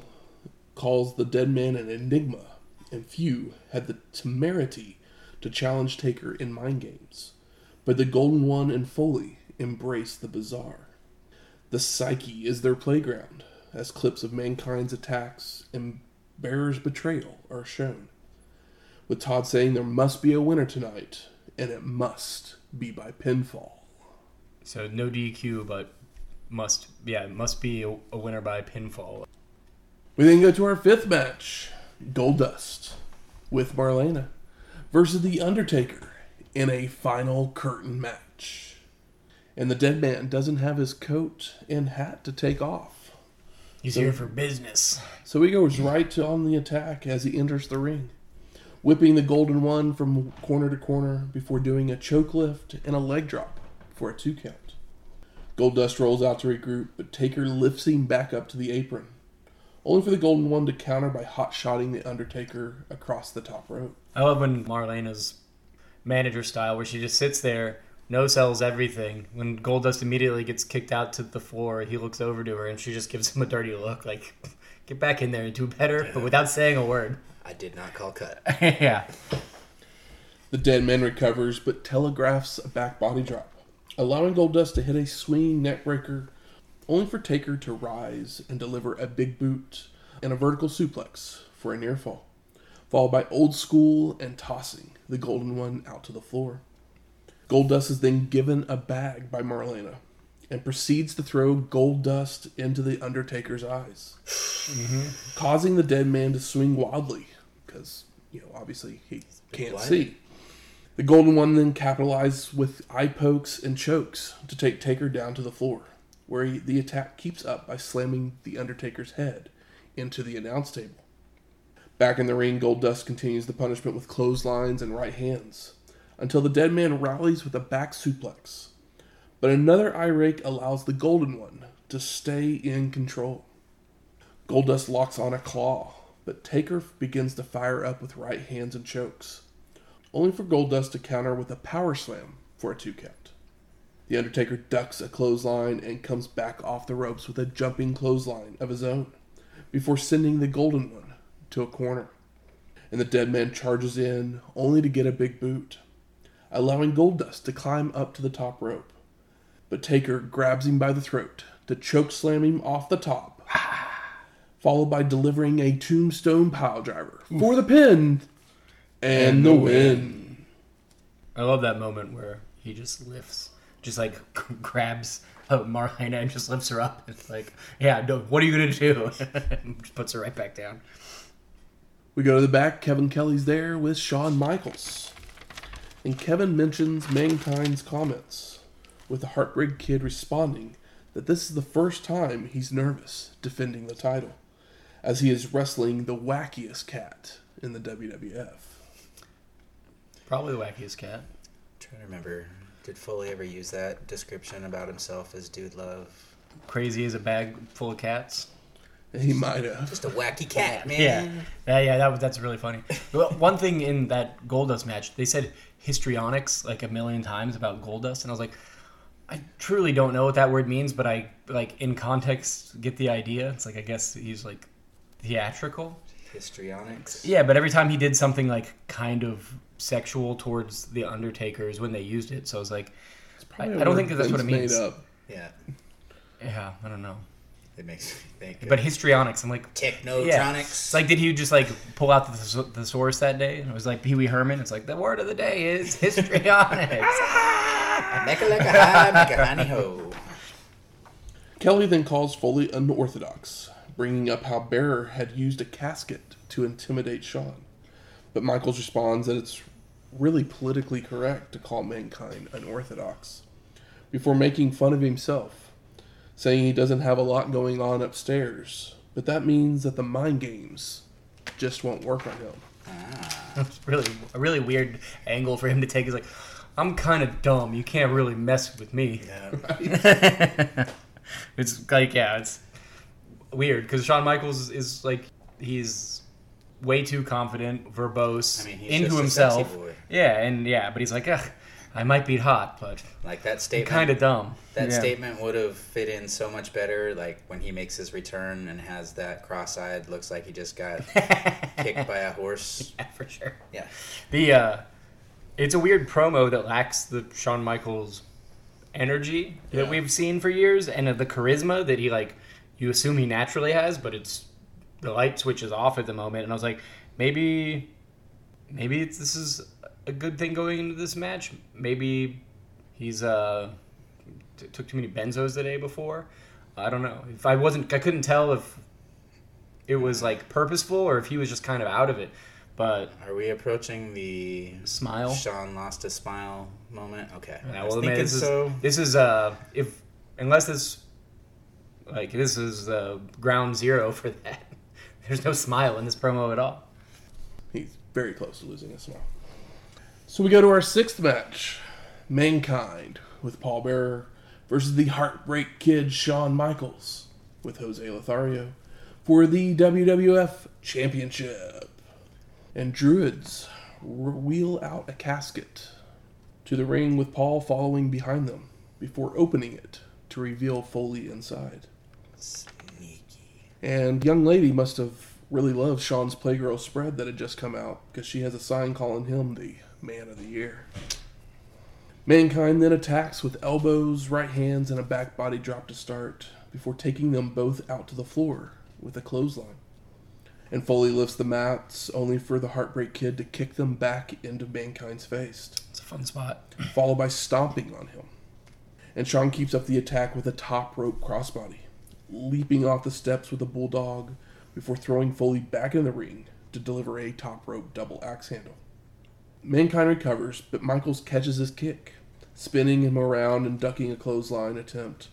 calls the dead man an enigma, and few had the temerity to challenge Taker in mind games. But the Golden One and Foley embrace the bizarre. The psyche is their playground, as clips of Mankind's attacks and Bearer's betrayal are shown. With Todd saying there must be a winner tonight, and it must be by pinfall. So no DQ, but must yeah it must be a, a winner by pinfall. We then go to our fifth match Goldust, with Marlena versus The Undertaker in a final curtain match. And the dead man doesn't have his coat and hat to take off. He's So- here for business. So he goes right to on the attack as he enters the ring, whipping the golden one from corner to corner before doing a choke lift and a leg drop for a two count. Goldust rolls out to regroup, but Taker lifts him back up to the apron, only for the golden one to counter by hot shotting the Undertaker across the top rope. I love when Marlena's manager style, where she just sits there, no sells everything. When Goldust immediately gets kicked out to the floor, he looks over to her and she just gives him a dirty look, like, "Get back in there and do better," but without saying a word. I did not call cut. (laughs) yeah, The dead man recovers, but telegraphs a back body drop, allowing Goldust to hit a swinging neckbreaker, only for Taker to rise and deliver a big boot and a vertical suplex for a near fall, followed by old school and tossing the golden one out to the floor. Goldust is then given a bag by Marlena and proceeds to throw gold dust into the Undertaker's eyes, mm-hmm. causing the dead man to swing wildly because, you know, obviously he can't blind. see. The Golden One then capitalizes with eye pokes and chokes to take Taker down to the floor, where he, the attack keeps up by slamming the Undertaker's head into the announce table. Back in the ring, Goldust continues the punishment with clotheslines and right hands until the dead man rallies with a back suplex. But another eye rake allows the Golden One to stay in control. Goldust locks on a claw, but Taker begins to fire up with right hands and chokes only for Goldust to counter with a power slam for a two count. The Undertaker ducks a clothesline and comes back off the ropes with a jumping clothesline of his own, before sending the Golden One to a corner. And the dead man charges in, only to get a big boot, allowing Goldust to climb up to the top rope. But Taker grabs him by the throat to choke slam him off the top, (sighs) followed by delivering a tombstone pile driver for the pin and the win. I love that moment where he just lifts, just like (laughs) grabs Marlena and just lifts her up. It's like, yeah, no, what are you gonna do? (laughs) just puts her right back down. We go to the back. Kevin Kelly's there with Shawn Michaels. And Kevin mentions Mankind's comments, with the Heartbreak Kid responding that this is the first time he's nervous defending the title, as he is wrestling the wackiest cat in the WWF. Probably the wackiest cat. trying to remember. Did Foley ever use that description about himself as dude love? Crazy as a bag full of cats. He might have. Just a wacky cat, man. Yeah, yeah, yeah. That that's really funny. Well, One thing in that Goldust match, they said histrionics like a million times about Goldust, and I was like, I truly don't know what that word means, but I like in context get the idea. It's like I guess he's like theatrical. Histrionics. Yeah, but every time he did something like kind of sexual towards the Undertakers when they used it, so I was like, I, Probably a I don't think that that's what it means. Made up. Yeah. Yeah, I don't know. It makes me think. But of histrionics, I'm like, Technotronics. Yeah. It's like, did he just like pull out the thes- thesaurus that day? And it was like Pee Wee Herman. It's like the word of the day is (laughs) histrionics. (laughs) Make a like a high, make a honey ho. Kelly then calls Foley unorthodox, bringing up how Bearer had used a casket to intimidate Shawn. But Michaels responds that it's really politically correct to call mankind unorthodox, before making fun of himself, saying he doesn't have a lot going on upstairs, but that means that the mind games just won't work on him. Ah. (laughs) That's really a really weird angle for him to take. He's like, I'm kind of dumb. You can't really mess with me. Yeah. (laughs) It's like yeah, it's weird because Shawn Michaels is like he's way too confident, verbose, I mean, he's into just a sexy himself. boy. Yeah, and yeah, but he's like, Ugh, I might be hot, but Like that statement. kind of dumb. That Yeah. statement would have fit in so much better, like when he makes his return and has that cross-eyed, looks like he just got (laughs) kicked by a horse. (laughs) Yeah, for sure. Yeah, The uh, it's a weird promo that lacks the Shawn Michaels energy that we've seen for years, and the charisma that he like you assume he naturally has, but it's the light switches off at the moment, and I was like, maybe, maybe it's, this is a good thing going into this match. Maybe he's uh t- took too many benzos the day before. I don't know. If I wasn't, I couldn't tell if it was like purposeful or if he was just kind of out of it. But are we approaching the smile. Shawn lost his smile moment? Okay, Yeah, I was well, man, thinking this is so. this is uh if unless this like this is uh, ground zero (laughs) for that. There's no smile in this promo at all. He's very close to losing a smile. So we go to our sixth match Mankind with Paul Bearer versus the Heartbreak Kid Shawn Michaels with Jose Lothario for the WWF Championship. And Druids wheel out a casket to the ring with Paul following behind them before opening it to reveal Foley inside. Sneaky. And young lady must have really loved Shawn's Playgirl spread that had just come out because she has a sign calling him the Man of the Year. Mankind then attacks with elbows, right hands, and a back body drop to start before taking them both out to the floor with a clothesline. And Foley lifts the mats only for the Heartbreak Kid to kick them back into Mankind's face It's a fun spot. followed by stomping on him. And Shawn keeps up the attack with a top rope crossbody, leaping off the steps with a bulldog before throwing Foley back in the ring to deliver a top rope double axe handle. Mankind recovers, but Michaels catches his kick, spinning him around and ducking a clothesline attempt,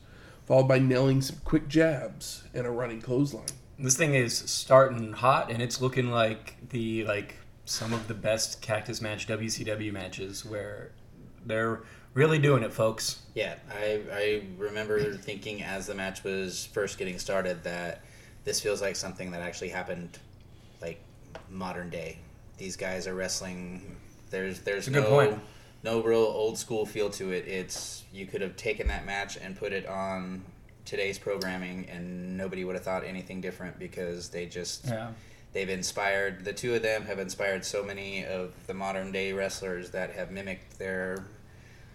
followed by nailing some quick jabs and a running clothesline. This thing is starting hot, and it's looking like the like some of the best Cactus Match WCW matches where they're really doing it, folks. Yeah, I, I remember thinking as the match was first getting started that this feels like something that actually happened like modern day. These guys are wrestling. There's there's no point. no real old school feel to it. It's you could have taken that match and put it on today's programming and nobody would have thought anything different because they just Yeah. they've inspired the two of them have inspired so many of the modern day wrestlers that have mimicked their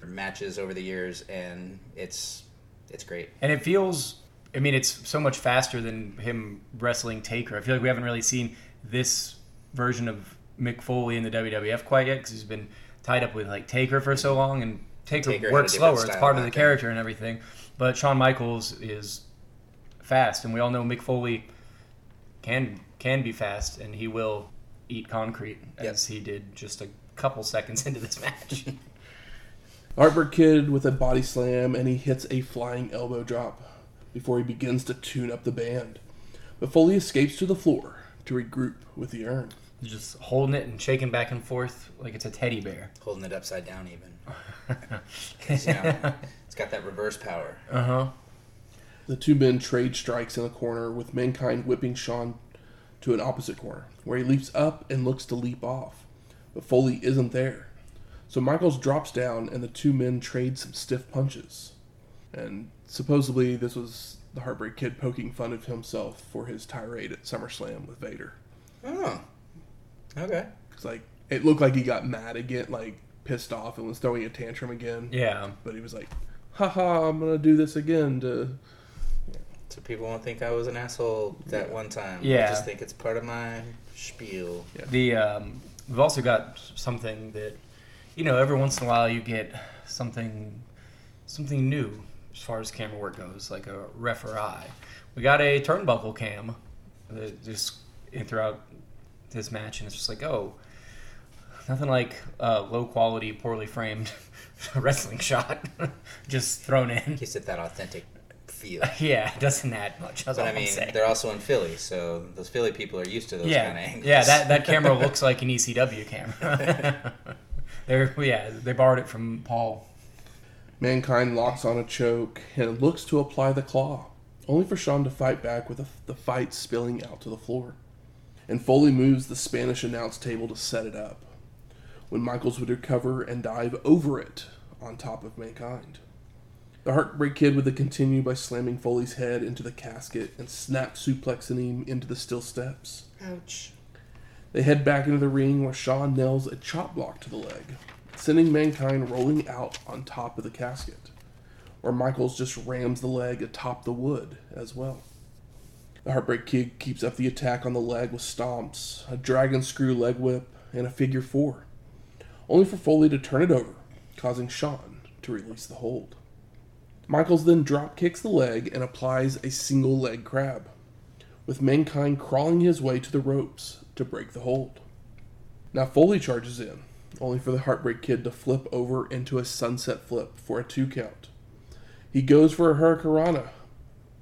matches over the years and it's it's great And it feels, I mean, it's so much faster than him wrestling Taker. I feel like we haven't really seen this version of Mick Foley in the WWF quite yet because he's been tied up with like Taker for so long, and Taker, Taker had works slower. It's part of the character and everything. But Shawn Michaels is fast, and we all know Mick Foley can can be fast, and he will eat concrete as he did just a couple seconds (laughs) into this match. Heartbreak Kid with a body slam, and he hits a flying elbow drop before he begins to tune up the band. But Foley escapes to the floor to regroup with the urn. Just holding it and shaking back and forth like it's a teddy bear. holding it upside down even. (laughs) you know, it's got that reverse power Uh huh. the two men trade strikes in the corner, with Mankind whipping Shawn to an opposite corner, where he leaps up and looks to leap off. But Foley isn't there. So Michaels drops down, and the two men trade some stiff punches. And supposedly, this was the Heartbreak Kid poking fun of himself for his tirade at SummerSlam with Vader. Oh. Okay. Because, like, it looked like he got mad again, like, pissed off and was throwing a tantrum again. Yeah. But he was like, haha, I'm going to do this again to. So people won't think I was an asshole that one time. Yeah. I just think it's part of my spiel. The um, we've also got something that you know every once in a while you get something something new as far as camera work goes, like a referee. We got a turnbuckle cam that just in throughout this match, and it's just like oh, nothing like uh, low quality, poorly framed (laughs) wrestling shot (laughs) just thrown in. Gives it that authentic feel. (laughs) Yeah, it doesn't add much. That's But all I I'm mean, they're also in Philly, so those Philly people are used to those yeah, kind of angles. yeah. That that camera looks like an ECW camera. They're yeah, they borrowed it from Paul. Mankind locks on a choke and looks to apply the claw, only for Shawn to fight back with the, the fight spilling out to the floor. And Foley moves the Spanish announce table to set it up, when Michaels would recover and dive over it on top of Mankind. The Heartbreak Kid would then continue by slamming Foley's head into the casket and snap suplexing him into the steel steps. Ouch. They head back into the ring where Shawn nails a chop block to the leg, sending Mankind rolling out on top of the casket, where Michaels just rams the leg atop the wood as well. The Heartbreak Kid keeps up the attack on the leg with stomps, a dragon screw leg whip, and a figure four, only for Foley to turn it over, causing Shawn to release the hold. Michaels then drop kicks the leg and applies a single leg crab, with Mankind crawling his way to the ropes to break the hold. Now Foley charges in, only for the Heartbreak Kid to flip over into a sunset flip for a two count. He goes for a Hurricanrana,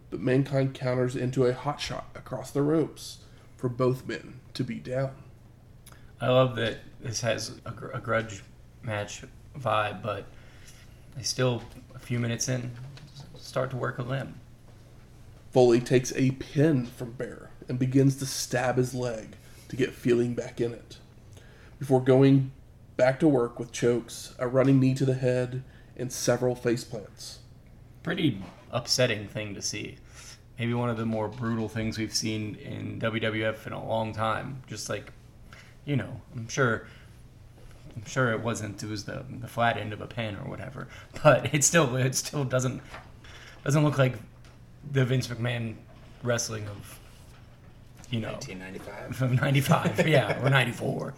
but Mankind counters into a hot shot across the ropes for both men to be down. I love that this has a, gr- a grudge match vibe, but they still a few minutes in start to work a limb. Foley takes a pin from Bear and begins to stab his leg to get feeling back in it, before going back to work with chokes, a running knee to the head, and several face plants. Pretty upsetting thing to see. Maybe one of the more brutal things we've seen in WWF in a long time. Just like, you know, I'm sure. I'm sure it wasn't. It was the the flat end of a pen or whatever. (laughs) But it still it still doesn't doesn't look like the Vince McMahon wrestling of you know 1995. of '95. (laughs) yeah, or '94.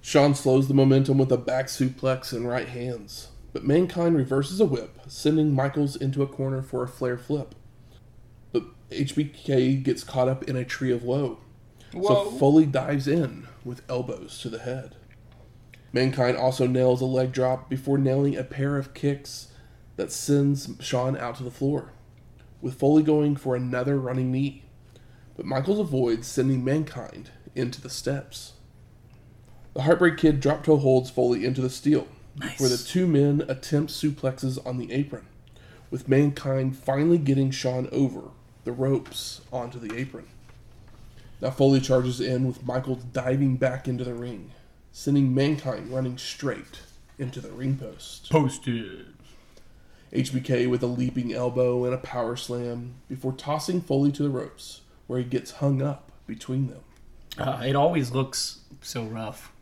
Shawn slows the momentum with a back suplex and right hands, but Mankind reverses a whip, sending Michaels into a corner for a Flair flip. But HBK gets caught up in a tree of woe, so Foley dives in with elbows to the head. Mankind also nails a leg drop before nailing a pair of kicks that sends Shawn out to the floor, with Foley going for another running knee. But Michaels avoids sending Mankind into the steps. The Heartbreak Kid drop toe holds Foley into the steel, Nice. where the two men attempt suplexes on the apron, with Mankind finally getting Shawn over the ropes onto the apron. Now Foley charges in with Michaels diving back into the ring, sending Mankind running straight into the ring post. Posted. HBK with a leaping elbow and a power slam before tossing Foley to the ropes, where he gets hung up between them. Uh, it always looks so rough.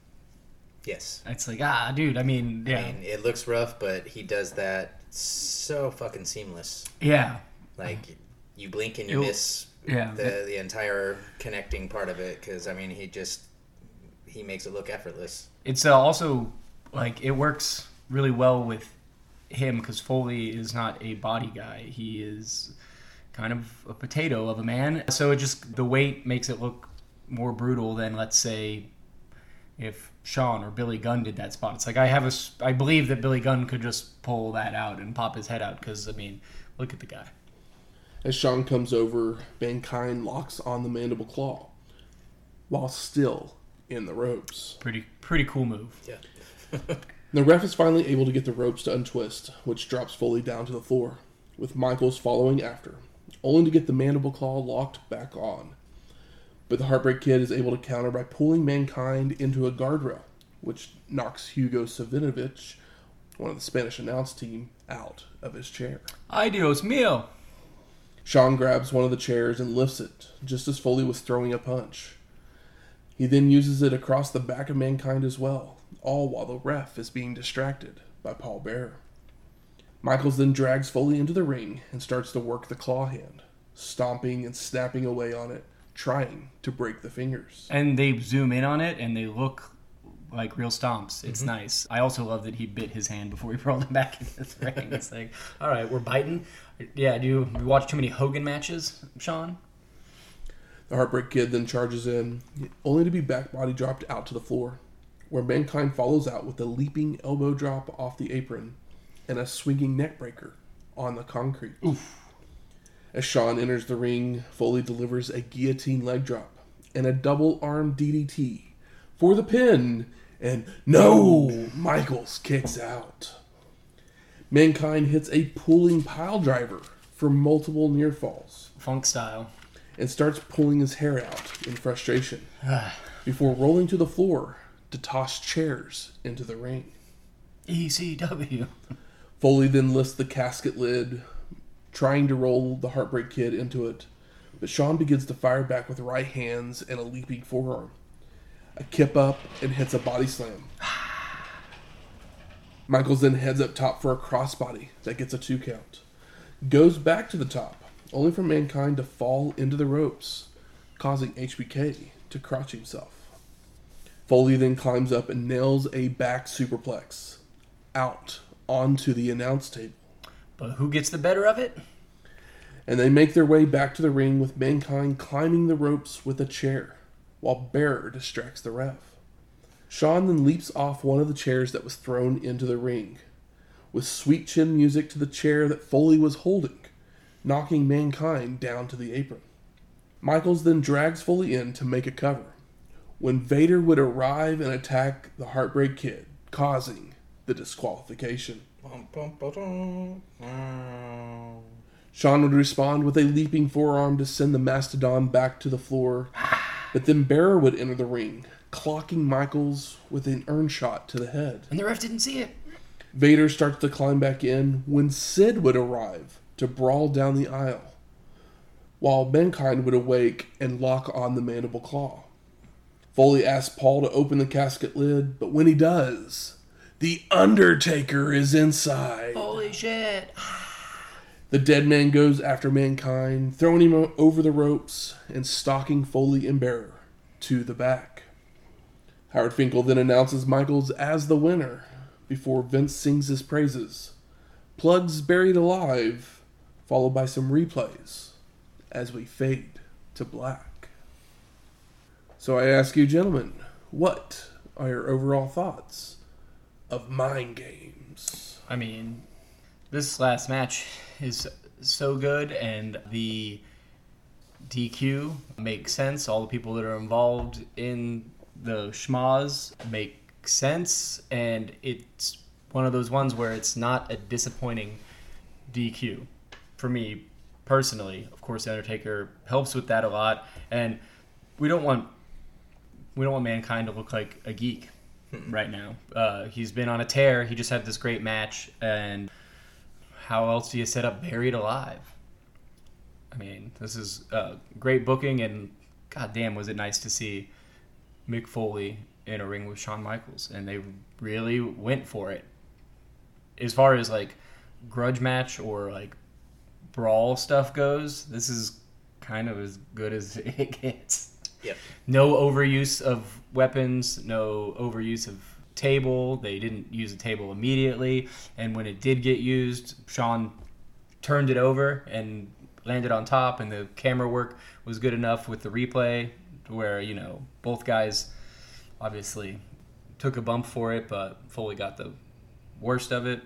Yes. It's like ah, dude. I mean, yeah, I mean, it looks rough, but he does that so fucking seamless. yeah, Like, you blink and you It'll- miss yeah. the the entire connecting part of it. Because I mean, he just he makes it look effortless. It's uh, also like it works really well with him because Foley is not a body guy. He is kind of a potato of a man. So it just the weight makes it look more brutal than let's say if Shawn or Billy Gunn did that spot. It's like I have a I believe that Billy Gunn could just pull that out and pop his head out because I mean look at the guy. As Shawn comes over, Mankind locks on the mandible claw, while still in the ropes. Pretty pretty cool move. Yeah. (laughs) The ref is finally able to get the ropes to untwist, which drops Foley down to the floor, with Michaels following after, only to get the mandible claw locked back on. But the Heartbreak Kid is able to counter by pulling Mankind into a guardrail, which knocks Hugo Savinovich, one of the Spanish announce team, out of his chair. Ay Dios mío. Shawn grabs one of the chairs and lifts it, just as Foley was throwing a punch. He then uses it across the back of Mankind as well, all while the ref is being distracted by Paul Bearer. Michaels then drags Foley into the ring and starts to work the claw hand, stomping and snapping away on it, trying to break the fingers. And they zoom in on it and they look like real stomps. It's mm-hmm. nice. I also love that he bit his hand before he (laughs) rolled it back into the ring. It's (laughs) like, all right, we're biting. Yeah, do you, you watch too many Hogan matches, Shawn? The Heartbreak Kid then charges in, only to be back body dropped out to the floor, where Mankind follows out with a leaping elbow drop off the apron and a swinging neck breaker on the concrete. As Shawn enters the ring, Foley delivers a guillotine leg drop and a double arm DDT for the pin, and no! Michaels kicks out. Mankind hits a pulling pile driver for multiple near falls Funk style. and starts pulling his hair out in frustration (sighs) before rolling to the floor to toss chairs into the ring. ECW. Foley then lifts the casket lid, trying to roll the Heartbreak Kid into it, but Shawn begins to fire back with right hands and a leaping forearm. A kip up and hits a body slam. (sighs) Michaels then heads up top for a crossbody that gets a two count. Goes back to the top, only for Mankind to fall into the ropes, causing HBK to crouch himself. Foley then climbs up and nails a back superplex out onto the announce table. But who gets the better of it? And they make their way back to the ring with Mankind climbing the ropes with a chair, while Bearer distracts the ref. Shawn then leaps off one of the chairs that was thrown into the ring, with sweet chin music to the chair that Foley was holding, knocking Mankind down to the apron. Michaels then drags Foley in to make a cover, when Vader would arrive and attack the Heartbreak Kid, causing the disqualification. Bum, bum, ba-dum. Shawn would respond with a leaping forearm to send the mastodon back to the floor, (sighs) but then Bearer would enter the ring, clocking Michaels with an urn shot to the head. And the ref didn't see it. Vader starts to climb back in when Sid would arrive to brawl down the aisle, while Mankind would awake and lock on the mandible claw. Foley asks Paul to open the casket lid, but when he does, the Undertaker is inside. Holy shit. The dead man goes after mankind, throwing him over the ropes and stalking Foley and Bearer to the back. Howard Finkel then announces Michaels as the winner before Vince sings his praises. Plugs buried alive, followed by some replays as we fade to black. So I ask you, gentlemen, what are your overall thoughts of mind games? I mean, this last match is so good, and the DQ makes sense. All the people that are involved in the schmaz make sense, and it's one of those ones where it's not a disappointing DQ for me personally. Of course, the Undertaker helps with that a lot, and we don't want we don't want mankind to look like a geek right now. Uh, he's been on a tear. He just had this great match, and how else do you set up Buried Alive? I mean, this is uh, great booking, and goddamn, was it nice to see Mick Foley in a ring with Shawn Michaels, and they really went for it. As far as like grudge match or like brawl stuff goes, this is kind of as good as (laughs) it gets Yep. no overuse of weapons, no overuse of table. They didn't use the table immediately, and when it did get used, Shawn turned it over and landed on top, and the camera work was good enough with the replay where you know both guys obviously took a bump for it, but Foley got the worst of it.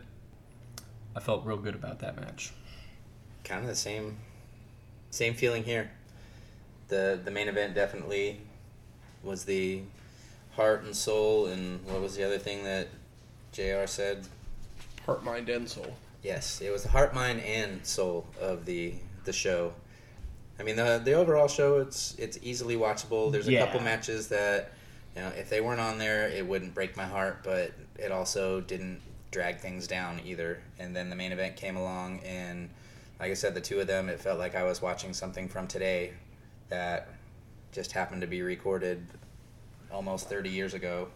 I felt real good about that match. kind of the same same feeling here. The the main event definitely was the heart and soul and what was the other thing that Jr. said, Heart, mind, and soul. yes, it was the heart, mind, and soul of the the show. I mean, the the overall show it's it's easily watchable. There's a Yeah. couple matches that you know if they weren't on there, it wouldn't break my heart, but it also didn't drag things down either. And then the main event came along, and like I said, the two of them, it felt like I was watching something from today that just happened to be recorded almost 30 years ago,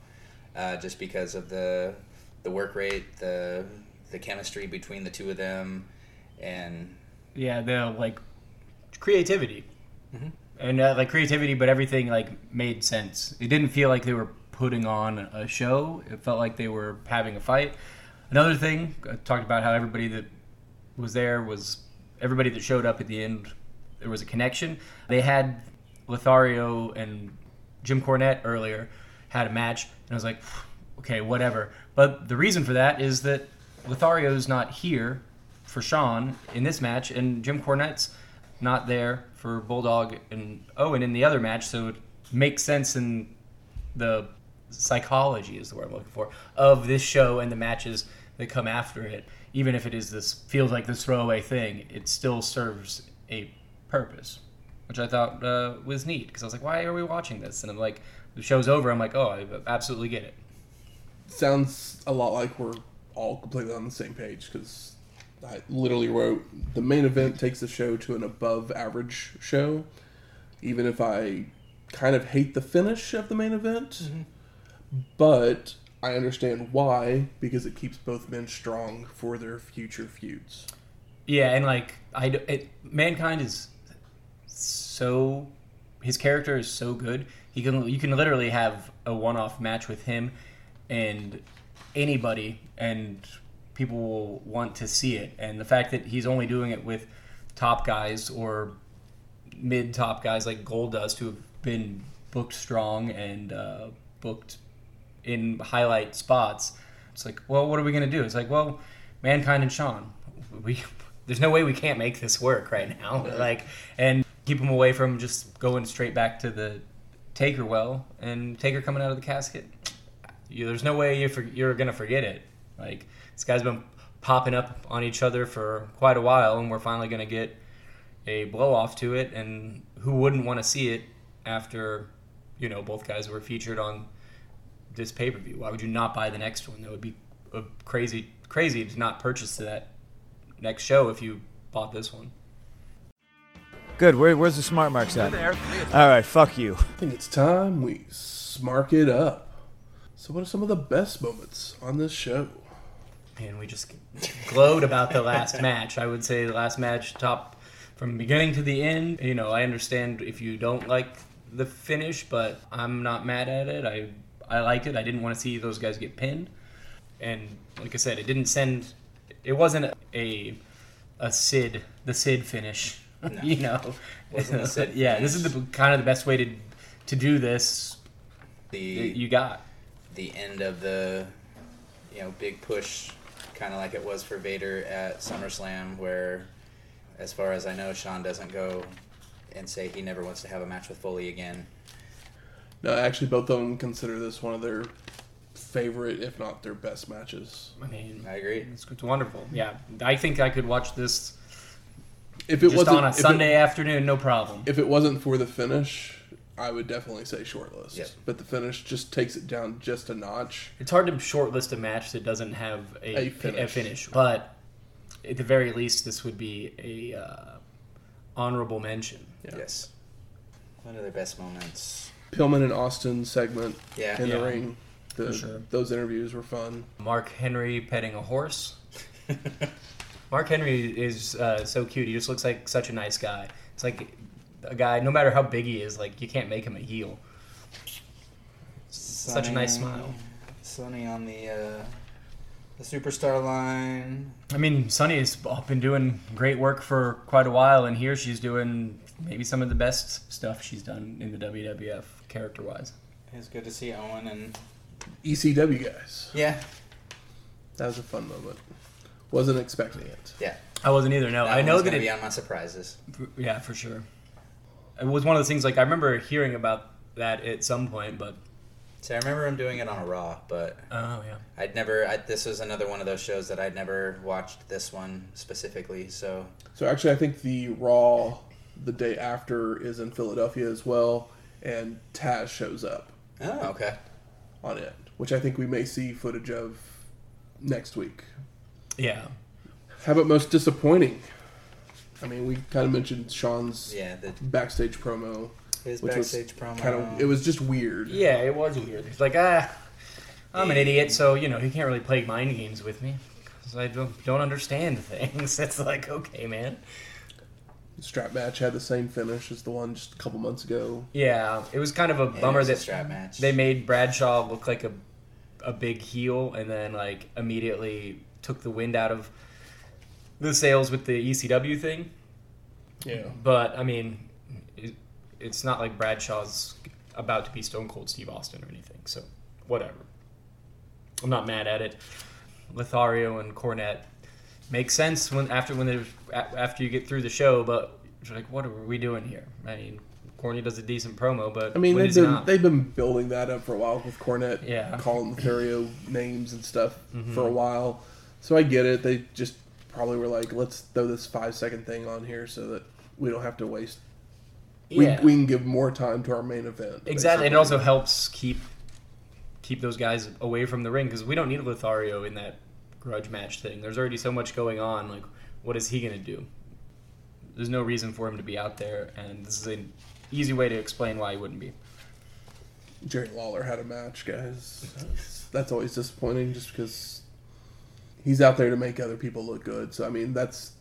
uh, just because of the the work rate, the the chemistry between the two of them, and Yeah, the like creativity, Mhm. and uh, like creativity, but everything like made sense. It didn't feel like they were putting on a show. It felt like they were having a fight. Another thing, I talked about how everybody that was there was everybody that showed up at the end. There was a connection. They had Lothario and Jim Cornette earlier had a match, and I was like, okay, whatever. But the reason for that is that Lothario's not here for Shawn in this match, and Jim Cornette's not there for Bulldog and Owen in the other match, so it makes sense in the psychology is the word I'm looking for of this show and the matches that come after it. Even if it is this feels like this throwaway thing, it still serves a purpose, which I thought uh, was neat because I was like, why are we watching this? And I'm like, the show's over. I'm like, oh, I absolutely get it. Sounds a lot like we're all completely on the same page because I literally wrote the main event takes the show to an above average show. Even if I kind of hate the finish of the main event, but I understand why because it keeps both men strong for their future feuds. Yeah, and like I, d- it, mankind is so his character is so good. He can you can literally have a one-off match with him and anybody, and people will want to see it. And the fact that he's only doing it with top guys or mid top guys like Goldust who have been booked strong and uh, booked in highlight spots. It's like, well, what are we gonna do? It's like, well, mankind and Shawn, we there's no way we can't make this work right now. (laughs) Like, and keep him away from just going straight back to the Taker well and Taker coming out of the casket. You, there's no way you're, you're gonna forget it. Like this guy's been popping up on each other for quite a while, and we're finally gonna get a blow off to it. And who wouldn't want to see it after you know both guys were featured on this pay per view? Why would you not buy the next one? That would be crazy, crazy to not purchase that next show if you bought this one. Good. Where, where's the smart marks at? All right. Fuck you. I think it's time we smark it up. So, what are some of the best moments on this show? And we just glowed about the last match. I would say the last match top from beginning to the end. You know, I understand if you don't like the finish, but I'm not mad at it. I I liked it. I didn't want to see those guys get pinned. And like I said, it didn't send it wasn't a a Sid the Sid finish. (laughs) you know. Wasn't a yeah, this is the kind of the best way to to do this the that you got. the end of the you know big push, kind of like it was for Vader at SummerSlam, where, as far as I know, Shawn doesn't go and say he never wants to have a match with Foley again. No, actually, both of them consider this one of their favorite, if not their best matches. I mean, I agree. it's, it's wonderful. Yeah, I think I could watch this If it just wasn't on a if it- Sunday afternoon, no problem. if it wasn't for the finish, I would definitely say shortlist. Yep. But the finish just takes it down just a notch. It's hard to shortlist a match that doesn't have a, A a, finish. finish. but at the very least, this would be a uh, honorable mention. Yeah. Yes. One of their best moments. Pillman and Austin segment Yeah. in Yeah, the ring. The, sure. Those interviews were fun. Mark Henry petting a horse. (laughs) Mark Henry is uh, so cute. He just looks like such a nice guy. It's like a guy, no matter how big he is, like you can't make him a heel. Such a nice smile. Sunny on the uh, the superstar line. I mean, Sunny has been doing great work for quite a while, and here she's doing maybe some of the best stuff she's done in the WWF character-wise. It's good to see Owen and ECW guys. yeah, That was a fun moment. Wasn't expecting it. yeah. I wasn't either. No, That I know one's that gonna it. be on my surprises. Yeah, for sure. It was one of those things. Like I remember hearing about that at some point, but See, I remember him doing it on a Raw, but Oh yeah. I'd never. I, this was another one of those shows that I'd never watched. This one specifically, so So actually, I think the Raw the day after is in Philadelphia as well, and Taz shows up oh okay. on it, which I think we may see footage of next week. Yeah. How about most disappointing? I mean, we kind of mentioned Shawn's Yeah, the backstage promo, his which was backstage promo. kind of it was just weird. Yeah, it was weird. It's like ah, I'm an idiot, so you know he can't really play mind games with me because I don't don't understand (laughs) things. It's like okay, man. Strap match had the same finish as the one just a couple months ago. Yeah, it was kind of a Yeah, bummer it was a that strap match. they made Bradshaw look like a a big heel, and then like immediately took the wind out of the sails with the ECW thing. Yeah. But I mean, it, it's not like Bradshaw's about to be Stone Cold Steve Austin or anything. So whatever. I'm not mad at it. Lothario and Cornette make sense when after when after you get through the show, but you're like, what are we doing here? I mean, Corny does a decent promo, but I mean, they've been they've been building that up for a while with Cornette, Yeah. calling Lothario names and stuff Mm-hmm. for a while. So I get it. They just probably were like, let's throw this five second thing on here so that we don't have to waste. We, Yeah. we can give more time to our main event. Exactly. It also helps keep keep those guys away from the ring because we don't need Lothario in that grudge match thing. There's already so much going on. Like, what is he gonna do? There's no reason for him to be out there, and this is an easy way to explain why he wouldn't be. Jerry Lawler had a match, guys. That's, that's always disappointing, just because he's out there to make other people look good. So I mean, that's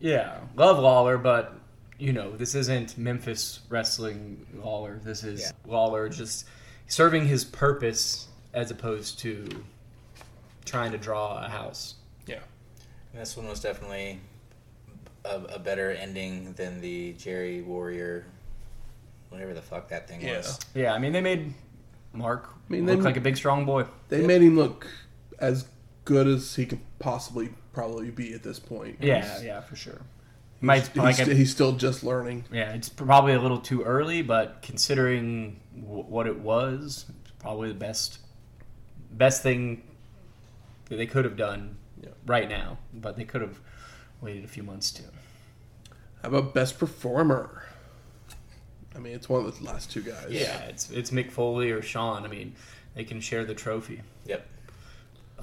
Yeah, love Lawler, but you know this isn't Memphis wrestling Lawler. This is Yeah. Lawler just serving his purpose as opposed to trying to draw a house. yeah. This one was definitely a, a better ending than the Jerry Warrior, whatever the fuck that thing Yeah. was. Yeah, I mean they made Mark I mean, look they- like a big strong boy. They Yep. made him look as good as he could possibly probably be at this point. Yeah, He's- yeah, for sure. He's, Might he's, like a- he's still just learning. yeah, it's probably a little too early, but considering w- what it was, probably the best best thing that they could have done Yeah. right now. But they could have waited a few months too. How about best performer? I mean, it's one of the last two guys. Yeah, it's it's Mick Foley or Shawn. I mean, they can share the trophy. Yep.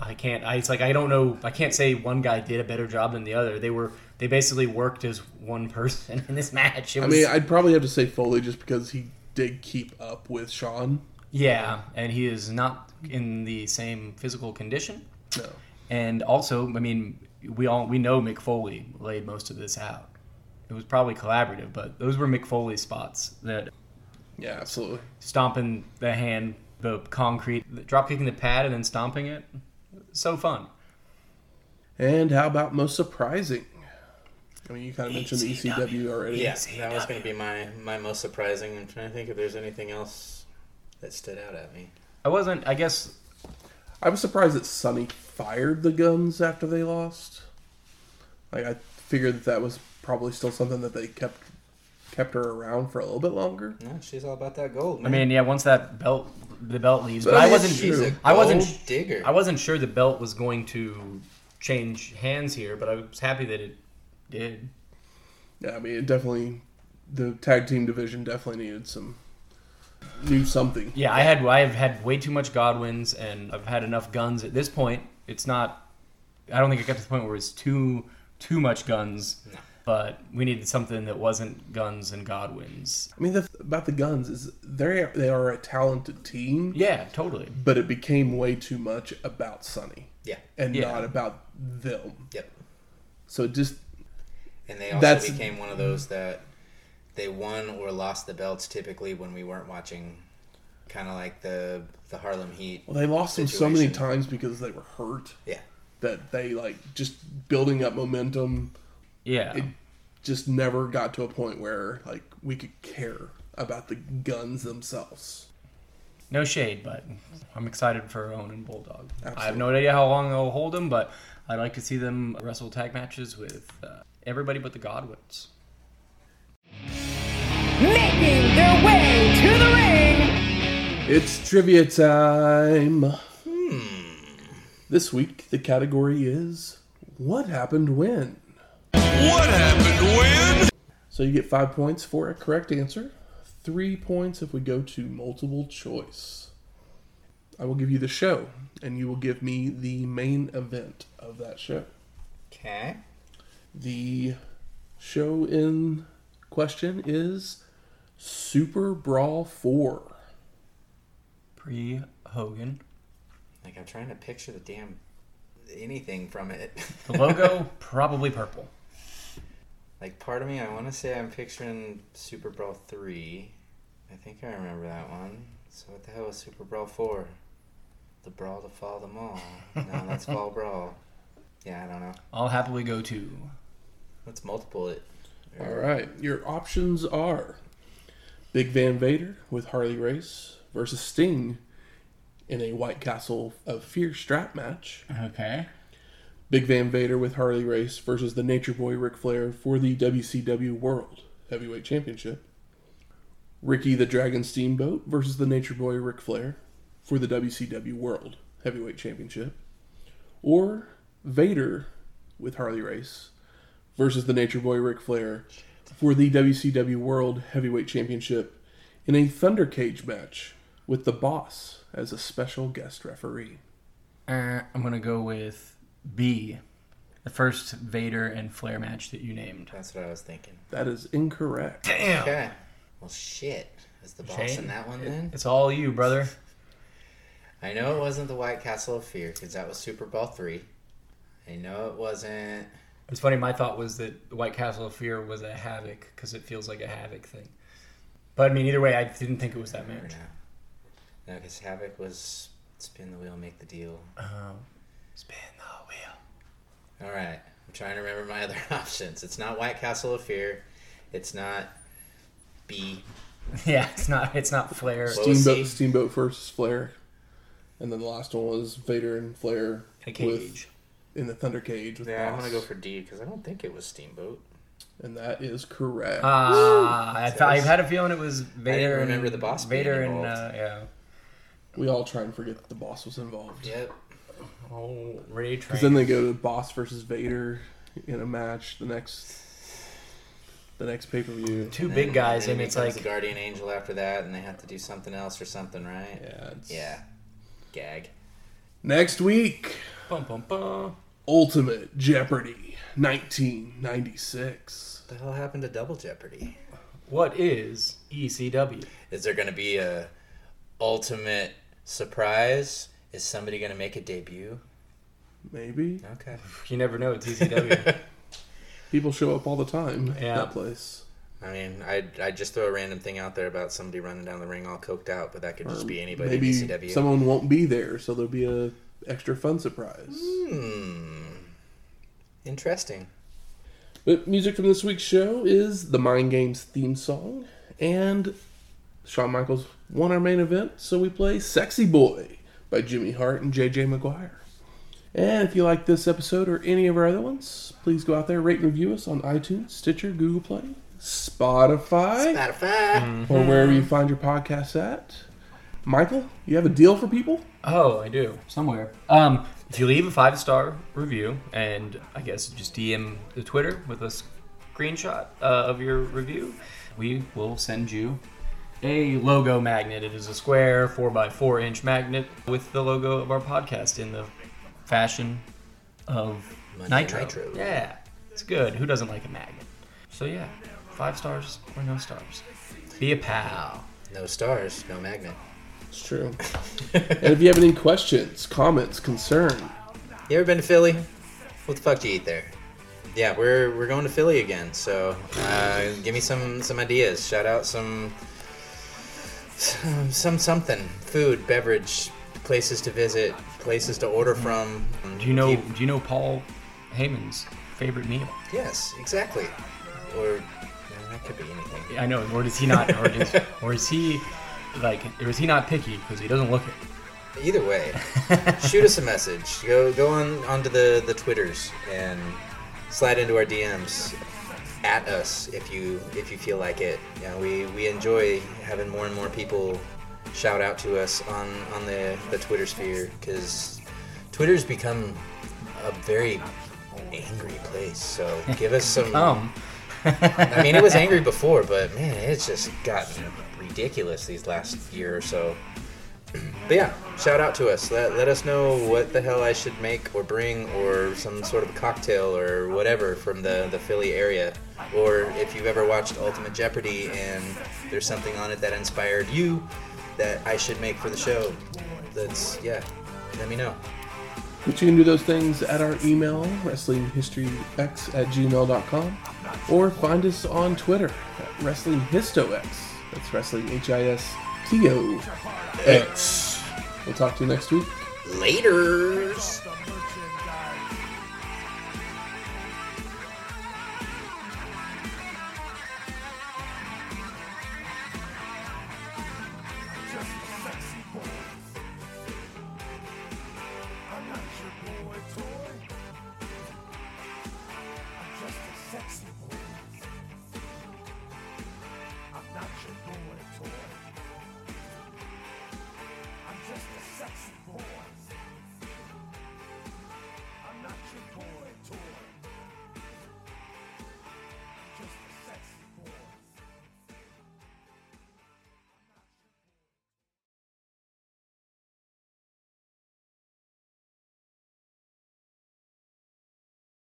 I can't. I, it's like I don't know. I can't say one guy did a better job than the other. They were they basically worked as one person (laughs) in this match. It I mean, I'd probably have to say Foley just because he did keep up with Shawn. yeah, and he is not in the same physical condition. No. And also, I mean, we all we know Mick Foley laid most of this out. It was probably collaborative, but those were Mick spots that Yeah, absolutely. stomping the hand, the concrete, drop kicking the pad, and then stomping it. So fun. And how about most surprising? I mean, you kind of mentioned the ECW already. Yeah, that was going to be my, my most surprising. I'm trying to think if there's anything else that stood out at me. I wasn't. I guess I was surprised that Sunny fired the Gunns after they lost. Like I figured that that was probably still something that they kept kept her around for a little bit longer. Yeah, she's all about that gold. I mean, yeah. Once that belt, the belt leaves, But but I wasn't. she's a I wasn't. digger. I wasn't sure the belt was going to change hands here, but I was happy that it did. Yeah, I mean, it definitely the tag team division definitely needed some new something. Yeah, I had. I have had way too much Godwins, and I've had enough Gunns at this point. It's not. I don't think it got to the point where it's too too much Gunns. But we needed something that wasn't Gunns and Godwins. I mean, the th- about the Gunns is they they are a talented team, Yeah, totally. but it became way too much about Sunny yeah. and Yeah. not about them. Yep. So it just And they also That's- became one of those that they won or lost the belts typically when we weren't watching. Kind of like the the Harlem Heat. well, they lost them so many times because they were hurt Yeah. that they like just building up momentum. Yeah. It just never got to a point where like we could care about the Gunns themselves. No shade, but I'm excited for Owen and Bulldog. I have no idea how long they'll hold them, but I'd like to see them wrestle tag matches with uh, everybody but the Godwins. Making their way to the ring It's trivia time. Hmm. This week, the category is What Happened When? What happened when? So you get five points for a correct answer, three points if we go to multiple choice. I will give you the show, and you will give me the main event of that show. Okay. The show in question is Super Brawl 4. Pre Hogan. Like I'm trying to picture the damn anything from it. The logo (laughs) probably purple. Like part of me, I want to say I'm picturing Super Brawl three. I think I remember that one. So what the hell was Super Brawl four? The brawl to fall them all. No, that's (laughs) Fall Brawl. Yeah, I don't know. I'll happily go to. Let's multiple it. All right, your options are Big Van Vader with Harley Race versus Sting in a White Castle of Fear strap match. Okay. Big Van Vader with Harley Race versus the Nature Boy Ric Flair for the WCW World Heavyweight Championship. Ricky the Dragon Steamboat versus the Nature Boy Ric Flair for the WCW World Heavyweight Championship. Or Vader with Harley Race versus the Nature Boy Ric Flair for the WCW World Heavyweight Championship in a Thunder Cage match with the Boss as a special guest referee. Uh, I'm gonna go with B, the first Vader and Flair match that you named. That's what I was thinking. That is incorrect. Damn. Okay. Well, shit. Is the boss Shane, in that one then? It's all you, brother. (laughs) I know it wasn't the White Castle of Fear because that was Super Brawl three. I know it wasn't. It's funny. My thought was that the White Castle of Fear was a Havoc because it feels like a Havoc thing. But I mean, either way, I didn't think it was that match. No, because Havoc was spin the wheel, make the deal. Um, spin the wheel. All right, I'm trying to remember my (laughs) other options. It's not White Castle of Fear. It's not B. (laughs) Yeah, it's not. It's not Flair. Steamboat. Steamboat versus Flair, and then the last one was Vader and Flair A cage. with, in the Thunder Cage. With Yeah, I'm gonna go for D because I don't think it was Steamboat. and that is correct. Ah, I, th- I had a feeling it was Vader. and- remember the boss being Vader and uh, yeah. we all try and forget that the Boss was involved. Yep. Oh, Ray Because then they go to Boss versus Vader in a match the next the next pay per view. two big guys, then and it's becomes like the Guardian Angel after that, and they have to do something else or something, right? Yeah. It's... Yeah. Gag. Next week, bum bum bum. Ultimate Jeopardy, 1996. What the hell happened to Double Jeopardy? What is E ECW? Is there gonna be a ultimate surprise? Is somebody gonna make a debut? Maybe Okay. (laughs) You never know. It's (laughs) ECW. people show up all the time. Yeah. That place. I mean, I I just throw a random thing out there about somebody running down the ring all coked out, but that could just Or be anybody Maybe in ECW. someone won't be there, so there'll be a extra fun surprise. Hmm. Interesting. But music from this week's show is the Mind Games theme song, and Shawn Michaels won our main event, so we play "Sexy Boy" by Jimmy Hart and JJ Maguire. And if you like this episode or any of our other ones, please go out there, rate and review us on iTunes, Stitcher, Google Play, Spotify, Spotify. or wherever you find your podcasts at. Michael, you have a deal for people? oh, I do somewhere. Um, if you leave a five star review and I guess just DM the Twitter with a screenshot uh, of your review, we will send you a logo magnet. It is a square four by four inch magnet with the logo of our podcast in the fashion of Monday Nitro. Nitro. Yeah, it's good. Who doesn't like a magnet? So yeah, five stars or no stars. Be a pal. No stars, no magnet. It's true. and if you have any questions, comments, concern, You ever been to Philly? What the fuck do you eat there? Yeah, we're we're going to Philly again. So uh, give me some some ideas. Shout out some some, some something food, beverage, places to visit, places to order mm. from. Do you know? Do you know Paul Heyman's favorite meal? yes, exactly. Or that could be anything. I know. Or does he not? Or (laughs) does, or is he like? Or is he not picky because he doesn't look it? Either way, (laughs) shoot us a message. Go go on onto the the twitters and slide into our DMs. At us if you if you feel like it. You know, we we enjoy having more and more people shout out to us on on the the Twitter sphere because Twitter's become a very angry place. So give us (laughs) some. Um, I mean, it was angry before, but man, it's just gotten ridiculous these last year or so. But yeah, shout out to us. Let, let us know what the hell I should make or bring or some sort of cocktail or whatever from the, the Philly area. Or if you've ever watched Ultimate Jeopardy and there's something on it that inspired you that I should make for the show, that's, yeah, let me know. But you can do those things at our email, wrestlinghistoryx at gmail.com, or find us on Twitter at wrestlinghistox. That's wrestling H I S Theo X. We'll talk to you next week. Laters.